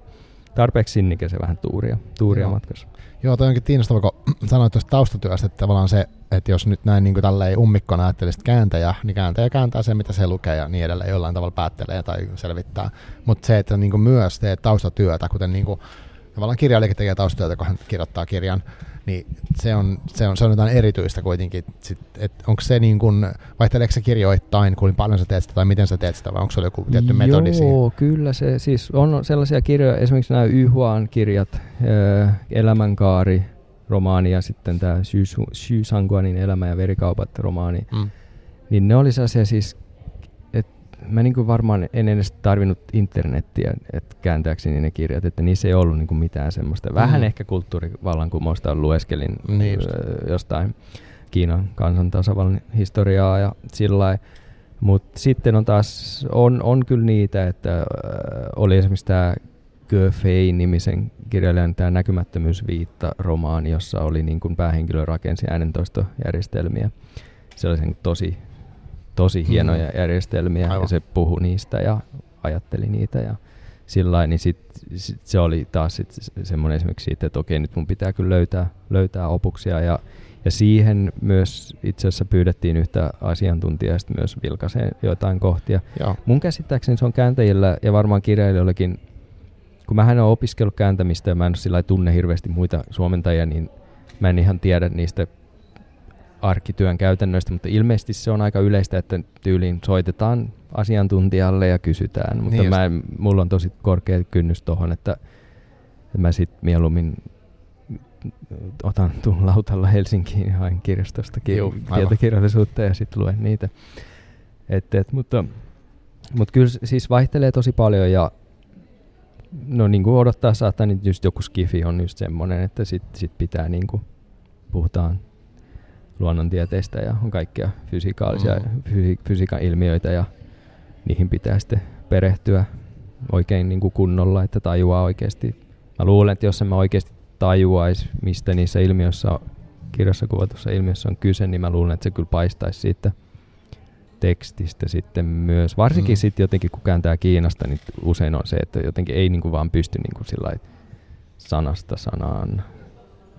tarpeeksi sinnikäs vähän tuuria, tuuria Joo. matkassa. Joo, toi onkin kiinnostava, kun sanoit tuosta taustatyöstä, että tavallaan se, että jos nyt näin niin kuin tälleen ummikkona ajattelisit kääntäjä, niin kääntäjä kääntää sen, mitä se lukee ja niin edelleen jollain tavalla päättelee tai selvittää. Mutta se, että niin kuin myös teet taustatyötä, kuten niin kuin, tavallaan kirjailijakin tekee taustatyötä, kun hän kirjoittaa kirjan, niin se on, se on, se on jotain erityistä kuitenkin. Onko se niin kuin, vaihteleeko se kirjoittain, kuinka paljon sä teet sitä tai miten sä teet sitä, vai onko se joku tietty metodi Joo, kyllä se, siis on sellaisia kirjoja, esimerkiksi nämä Yhuan kirjat, Elämänkaari, romaani ja sitten tämä Xu Sanguanin elämä ja verikaupat romaani, mm. niin ne oli sellaisia siis mä niin varmaan en edes tarvinnut internettiä että kääntääkseni ne kirjat, että niissä ei ollut niin mitään semmoista. Vähän mm. ehkä kulttuurivallankumousta lueskelin niin jostain Kiinan kansantasavallan historiaa ja sillä mutta sitten on taas, on, on kyllä niitä, että äh, oli esimerkiksi tämä Fei-nimisen kirjailijan tämä näkymättömyysviitta romaani, jossa oli niin kuin päähenkilö rakensi äänentoistojärjestelmiä. Se oli sen tosi tosi hienoja mm. järjestelmiä Aivan. ja se puhui niistä ja ajatteli niitä ja sillä niin sit, sit se oli taas sit semmoinen esimerkiksi siitä, että okei nyt mun pitää kyllä löytää, löytää opuksia ja, ja siihen myös itse asiassa pyydettiin yhtä asiantuntijaa myös vilkaiseen jotain kohtia. Joo. Mun käsittääkseni se on kääntäjillä ja varmaan kirjailijoillakin, kun mä en ole opiskellut kääntämistä ja mä en sillä tunne hirveästi muita suomentajia, niin mä en ihan tiedä niistä arkityön käytännöistä, mutta ilmeisesti se on aika yleistä, että tyyliin soitetaan asiantuntijalle ja kysytään, mutta niin mä en, mulla on tosi korkea kynnys tuohon, että, mä sitten mieluummin otan tuon lautalla Helsinkiin ja haen kirjastosta tietokirjallisuutta ja sitten luen niitä. Et, et, mutta, mutta kyllä siis vaihtelee tosi paljon ja no niin kuin odottaa saattaa, niin just joku skifi on just semmoinen, että sit, sit pitää niin kuin, puhutaan luonnontieteistä ja on kaikkia fysikaalisia, mm. fysi, fysiikan ilmiöitä ja niihin pitää sitten perehtyä oikein niin kuin kunnolla, että tajuaa oikeasti. Mä luulen, että jos en mä oikeasti tajuaisi, mistä niissä ilmiöissä, kirjassa kuvatussa ilmiössä on kyse, niin mä luulen, että se kyllä paistaisi siitä tekstistä sitten myös. Varsinkin mm. sitten jotenkin, kun kääntää Kiinasta, niin usein on se, että jotenkin ei niin kuin vaan pysty niin kuin sillä sanasta sanaan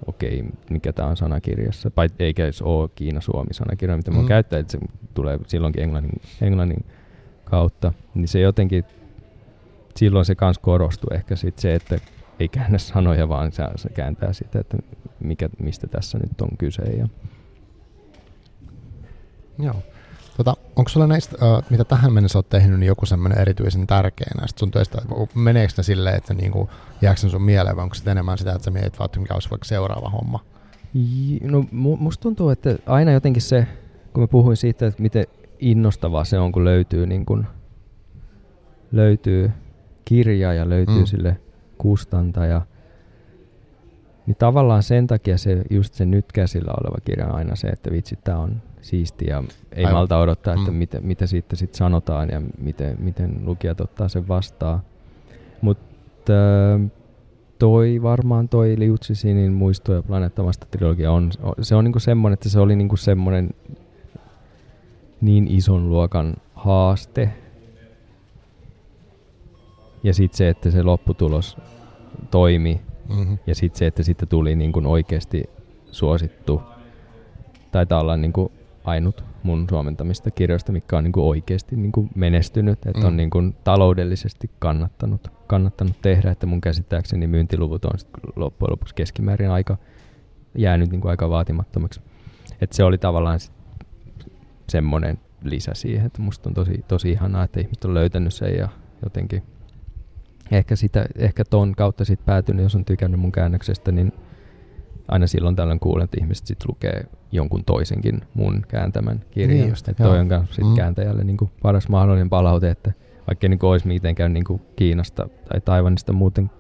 okei, okay, mikä tämä on sanakirjassa, Pai, eikä edes ole Kiina-Suomi-sanakirja, mitä mm. mä käyttää, että se tulee silloinkin englannin, englannin kautta, niin se jotenkin, silloin se kans korostuu ehkä sit se, että ei käännä sanoja, vaan se, se kääntää sitä, että mikä, mistä tässä nyt on kyse. Ja. Joo. Tota, onko sulla näistä, uh, mitä tähän mennessä olet tehnyt, niin joku semmoinen erityisen tärkeä näistä sun töistä? Meneekö ne silleen, että niinku, jääkö sun mieleen, vai onko se enemmän sitä, että sä mietit vaan, mikä olisi vaikka seuraava homma? No musta tuntuu, että aina jotenkin se, kun mä puhuin siitä, että miten innostavaa se on, kun löytyy, niin kun, löytyy kirja ja löytyy mm. sille kustantaja, niin tavallaan sen takia se, just se nyt käsillä oleva kirja on aina se, että vitsi, tämä on siisti ja ei Aivan. malta odottaa, että mm. mitä, mitä siitä sitten sanotaan ja miten, miten lukijat ottaa sen vastaan. Mutta toi varmaan toi Liutsisinin muisto ja planeettamasta trilogia on, se on niinku semmoinen, että se oli niinku semmoinen niin ison luokan haaste. Ja sitten se, että se lopputulos toimi. Mm-hmm. Ja sitten se, että sitten tuli niin kuin oikeasti suosittu. Taitaa olla niin kuin ainut mun suomentamista kirjoista, mikä on niin kuin oikeasti niin kuin menestynyt, että mm. on niin kuin taloudellisesti kannattanut, kannattanut tehdä, että mun käsittääkseni myyntiluvut on loppujen lopuksi keskimäärin aika jäänyt niin kuin aika vaatimattomaksi. että se oli tavallaan semmoinen lisä siihen, että musta on tosi, tosi ihanaa, että ihmiset on löytänyt sen ja jotenkin ehkä, sitä, ehkä ton kautta sit päätynyt, jos on tykännyt mun käännöksestä, niin aina silloin tällöin kuulen, että ihmiset sit lukee jonkun toisenkin mun kääntämän kirjan. Niin just, että toi on sit mm. kääntäjälle niin kuin paras mahdollinen palaute, että vaikka niin olisi mitenkään niin kuin Kiinasta tai Taivanista muuten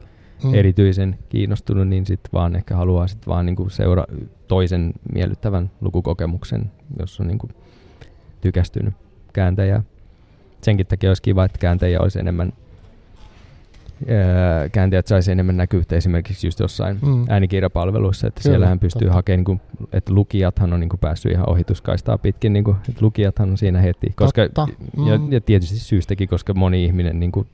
mm. erityisen kiinnostunut, niin sitten vaan ehkä haluaa sit vaan niin kuin seura toisen miellyttävän lukukokemuksen, jos on niin kuin tykästynyt kääntäjää. Senkin takia olisi kiva, että kääntäjiä olisi enemmän kääntäjät saisi enemmän näkyvyyttä esimerkiksi just jossain mm. äänikirjapalveluissa, että Kyllä, siellähän pystyy totta. hakemaan, niin kuin, että lukijathan on niin kuin päässyt ihan ohituskaistaa pitkin, niin kuin, että lukijathan on siinä heti, koska, mm. ja, ja tietysti syystäkin, koska moni ihminen, niin kuin,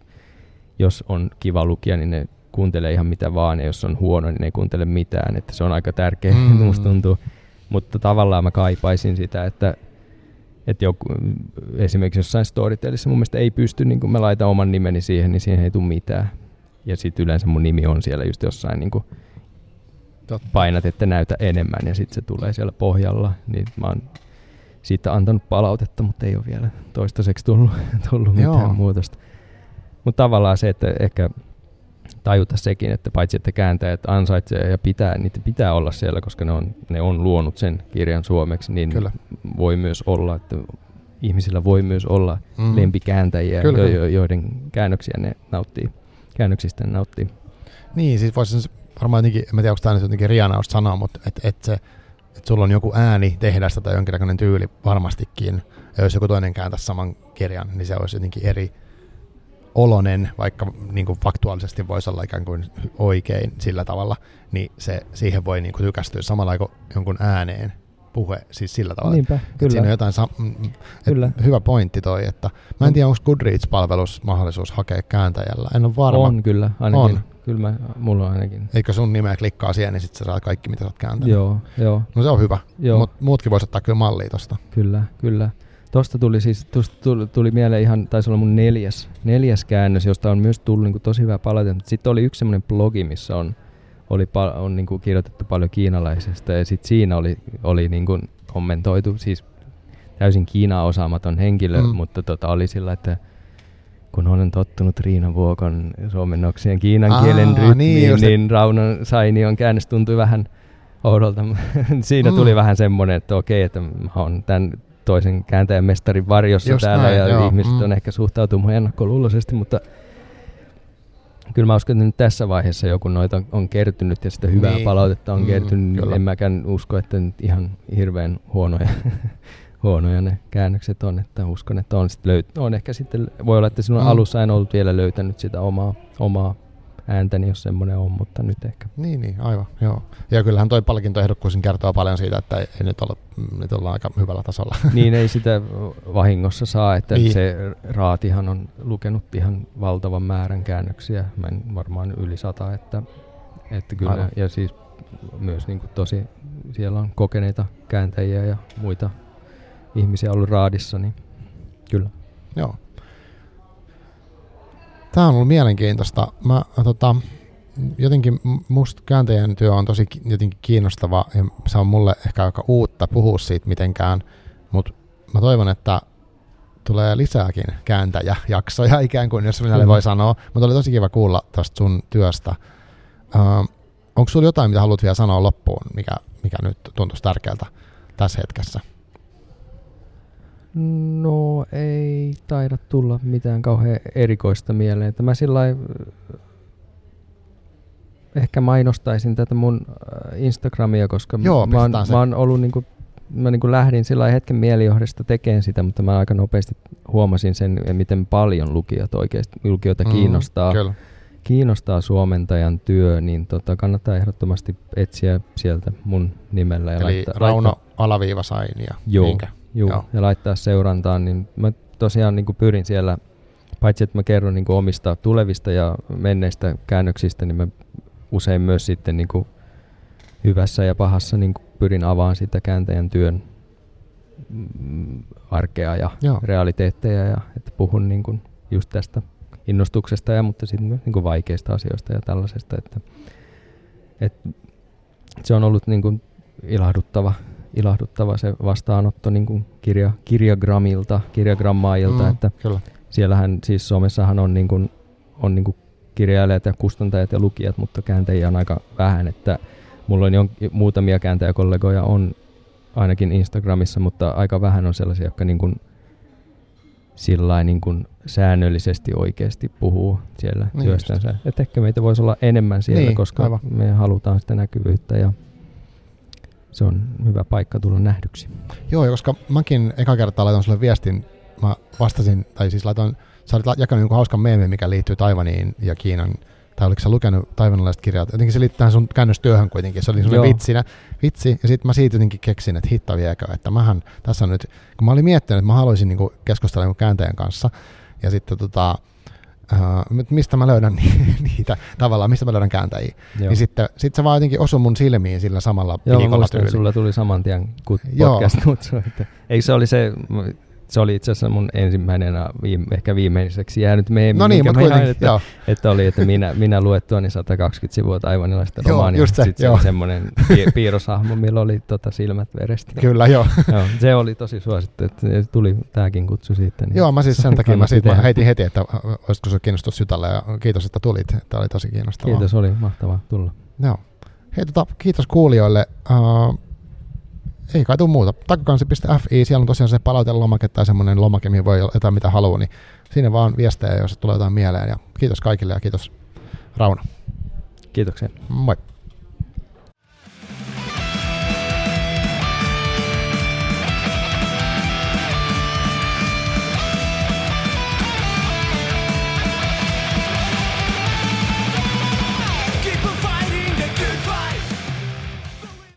jos on kiva lukija, niin ne kuuntelee ihan mitä vaan, ja jos on huono, niin ne ei kuuntele mitään, että se on aika tärkeä, mm. musta tuntuu. Mutta tavallaan mä kaipaisin sitä, että että joku, esimerkiksi jossain Storytelissa mun mielestä ei pysty, niin kun mä laitan oman nimeni siihen, niin siihen ei tule mitään. Ja sitten yleensä mun nimi on siellä just jossain niin Totta. painat, että näytä enemmän ja sitten se tulee siellä pohjalla. Niin mä oon siitä antanut palautetta, mutta ei ole vielä toistaiseksi tullut, tullut mitään muutosta. Mutta tavallaan se, että ehkä tajuta sekin, että paitsi että kääntäjät ansaitsee ja pitää, niitä pitää olla siellä, koska ne on, ne on luonut sen kirjan suomeksi, niin Kyllä. voi myös olla, että ihmisillä voi myös olla mm. lempikääntäjiä, Kyllä. jo, joiden käännöksiä ne nauttii, käännöksistä ne nauttii. Niin, siis voisin varmaan jotenkin, en tiedä onko tämä nyt jotenkin rianaus sanoa, mutta että et se, että sulla on joku ääni tehdä sitä tai jonkinlainen tyyli varmastikin, ja jos joku toinen kääntäisi saman kirjan, niin se olisi jotenkin eri, olonen, vaikka niin kuin faktuaalisesti voisi olla ikään kuin oikein sillä tavalla, niin se, siihen voi niin kuin tykästyä samalla kuin jonkun ääneen puhe, siis sillä tavalla. Niinpä, kyllä. Siinä on jotain, sa- mm, mm, kyllä. hyvä pointti toi, että mä en tiedä, onko Goodreads-palvelus mahdollisuus hakea kääntäjällä, en ole varma. On kyllä, ainakin. On. Kyllä mä, mulla on ainakin. Eikö sun nimeä klikkaa siihen, niin sitten sä saat kaikki, mitä sä oot kääntänyt. Joo, joo. No se on hyvä, mutta muutkin voisi ottaa kyllä mallia tosta. Kyllä, kyllä. Tuosta tuli siis tuosta tuli, tuli mieleen ihan, taisi olla mun neljäs, neljäs käännös, josta on myös tullut niin tosi hyvä palaute. Sitten oli yksi semmoinen blogi, missä on, oli on niin kuin kirjoitettu paljon kiinalaisesta ja sitten siinä oli, oli niin kuin kommentoitu, siis täysin Kiinaa osaamaton henkilö, mm. mutta tota, oli sillä, että kun olen tottunut Riina Vuokon suomennoksien kiinan Aa, kielen rytmiin, niin, niin Raunan Sainion käännös tuntui vähän oudolta. Siinä mm. tuli vähän semmoinen, että okei, että mä oon tämän toisen kääntäjän mestarin varjossa Just täällä näin, ja joo. ihmiset mm. on ehkä suhtautunut ennakkoluuloisesti, mutta kyllä mä uskon, että nyt tässä vaiheessa joku noita on kertynyt ja sitä hyvää Niin. palautetta on Mm, kertynyt, niin kyllä. en mäkään usko, että nyt ihan hirveän huonoja, huonoja ne käännökset on, että uskon, että on, sit löyt- on ehkä sitten, voi olla, että sinun Mm. alussa en ollut vielä löytänyt sitä omaa, omaa ääntäni, jos semmoinen on, mutta nyt ehkä. Niin, niin, aivan, joo. Ja kyllähän toi palkintoehdokkuus kertoo paljon siitä, että ei, nyt, olla, nyt ollaan aika hyvällä tasolla. niin ei sitä vahingossa saa, että Niin. se raatihan on lukenut ihan valtavan määrän käännöksiä, mä en varmaan yli sata, että, että kyllä, Aivan. ja siis myös niin kuin tosi, siellä on kokeneita kääntäjiä ja muita ihmisiä ollut raadissa, niin kyllä. Joo. Tämä on ollut mielenkiintoista. Mä, tota, jotenkin musta kääntäjän työ on tosi ki- jotenkin kiinnostava ja se on mulle ehkä aika uutta puhua siitä mitenkään, mutta mä toivon, että tulee lisääkin kääntäjäjaksoja ikään kuin, jos minä Mhm. voi sanoa. Mutta oli tosi kiva kuulla tuosta sun työstä. Uh, onko sulla jotain, mitä haluat vielä sanoa loppuun, mikä, mikä nyt tuntuisi tärkeältä tässä hetkessä? No ei taida tulla mitään kauhean erikoista mieleen. Että mä sillä äh, ehkä mainostaisin tätä mun äh, Instagramia, koska Joo, mä, oon, mä oon ollut niinku, mä niinku lähdin sillä hetken mielijohdesta tekemään sitä, mutta mä aika nopeasti huomasin sen, miten paljon lukijat oikeasti, lukijoita Mm, kiinnostaa, Kyllä. kiinnostaa suomentajan työ, niin tota, kannattaa ehdottomasti etsiä sieltä mun nimellä. Ja Eli laittaa, Rauno laittaa- alaviiva sain ja Joo. minkä? Juu, Joo. ja laittaa seurantaan, niin mä tosiaan niin kuin pyrin siellä, paitsi että mä kerron niin kuin omista tulevista ja menneistä käännöksistä, niin mä usein myös sitten niin kuin hyvässä ja pahassa niin kuin pyrin avaan sitä kääntäjän työn mm, arkea ja Joo. realiteetteja ja että puhun niin kuin just tästä innostuksesta ja mutta sitten myös niin kuin vaikeista asioista ja tällaisesta, että, että se on ollut niin kuin ilahduttava, ilahduttava se vastaanotto niin kuin kirja, kirjagramilta, kirjagrammaajilta, Mm, että Kyllä. siellähän siis Suomessahan on, niin kuin, on niin kuin kirjailijat ja kustantajat ja lukijat, mutta kääntäjiä on aika vähän, että mulla on jon, muutamia kääntäjäkollegoja on ainakin Instagramissa, mutta aika vähän on sellaisia, jotka niin kuin sillä niin kuin säännöllisesti oikeasti puhuu siellä Niin työstänsä. Että ehkä meitä voisi olla enemmän siellä, Niin, koska aivan. me halutaan sitä näkyvyyttä ja se on hyvä paikka tulla nähdyksi. Joo, ja koska mäkin eka kertaa laitoin sulle viestin, mä vastasin, tai siis laitoin, sä olit jakanut jonkun hauskan meemin, mikä liittyy Taivaniin ja Kiinan, tai oliko sä lukenut taivanilaiset kirjat, jotenkin se liittyy tähän sun käännöstyöhön kuitenkin, se oli Joo. semmoinen vitsinä, vitsi, ja sitten mä siitä jotenkin keksin, että hitto viekö, että mähän tässä on nyt, kun mä olin miettinyt, että mä haluaisin niinku keskustella jonkun kääntäjän kanssa, ja sitten tota, Uh, mistä mä löydän ni- niitä, tavallaan mistä mä löydän kääntäjiä. Joo. Niin sitten sit se vaan jotenkin osui mun silmiin sillä samalla Joo, viikolla muistan, sulla tuli saman tien Joo. podcast-kutsu. Että, eikö se oli se, se oli itse asiassa mun ensimmäinen viime, ehkä viimeiseksi jäänyt meemi, No niin, mutta mä kuitenkin, että, joo. että, oli, että minä, minä luettuani 120 sivua taivanilaista romaania. just se, Sitten joo. se semmoinen pi- piirroshahmo, millä oli tota silmät veresti. Kyllä, joo. joo, se oli tosi suosittu, että tuli tämäkin kutsu siitä. Niin Joo, mä siis sen takia mä, siitä, mä heitin heti, että olisiko se kiinnostus Jutalle ja kiitos, että tulit. Tämä oli tosi kiinnostavaa. Kiitos, oli mahtavaa tulla. Joo. Hei, tota, kiitos kuulijoille. Uh, ei kai tuu muuta. Takkakansi.fi, siellä on tosiaan se palautelomake tai semmoinen lomake, mihin voi jotain mitä haluaa, niin sinne vaan viestejä, jos tulee jotain mieleen. Ja kiitos kaikille ja kiitos Rauno. Kiitoksia. Moi.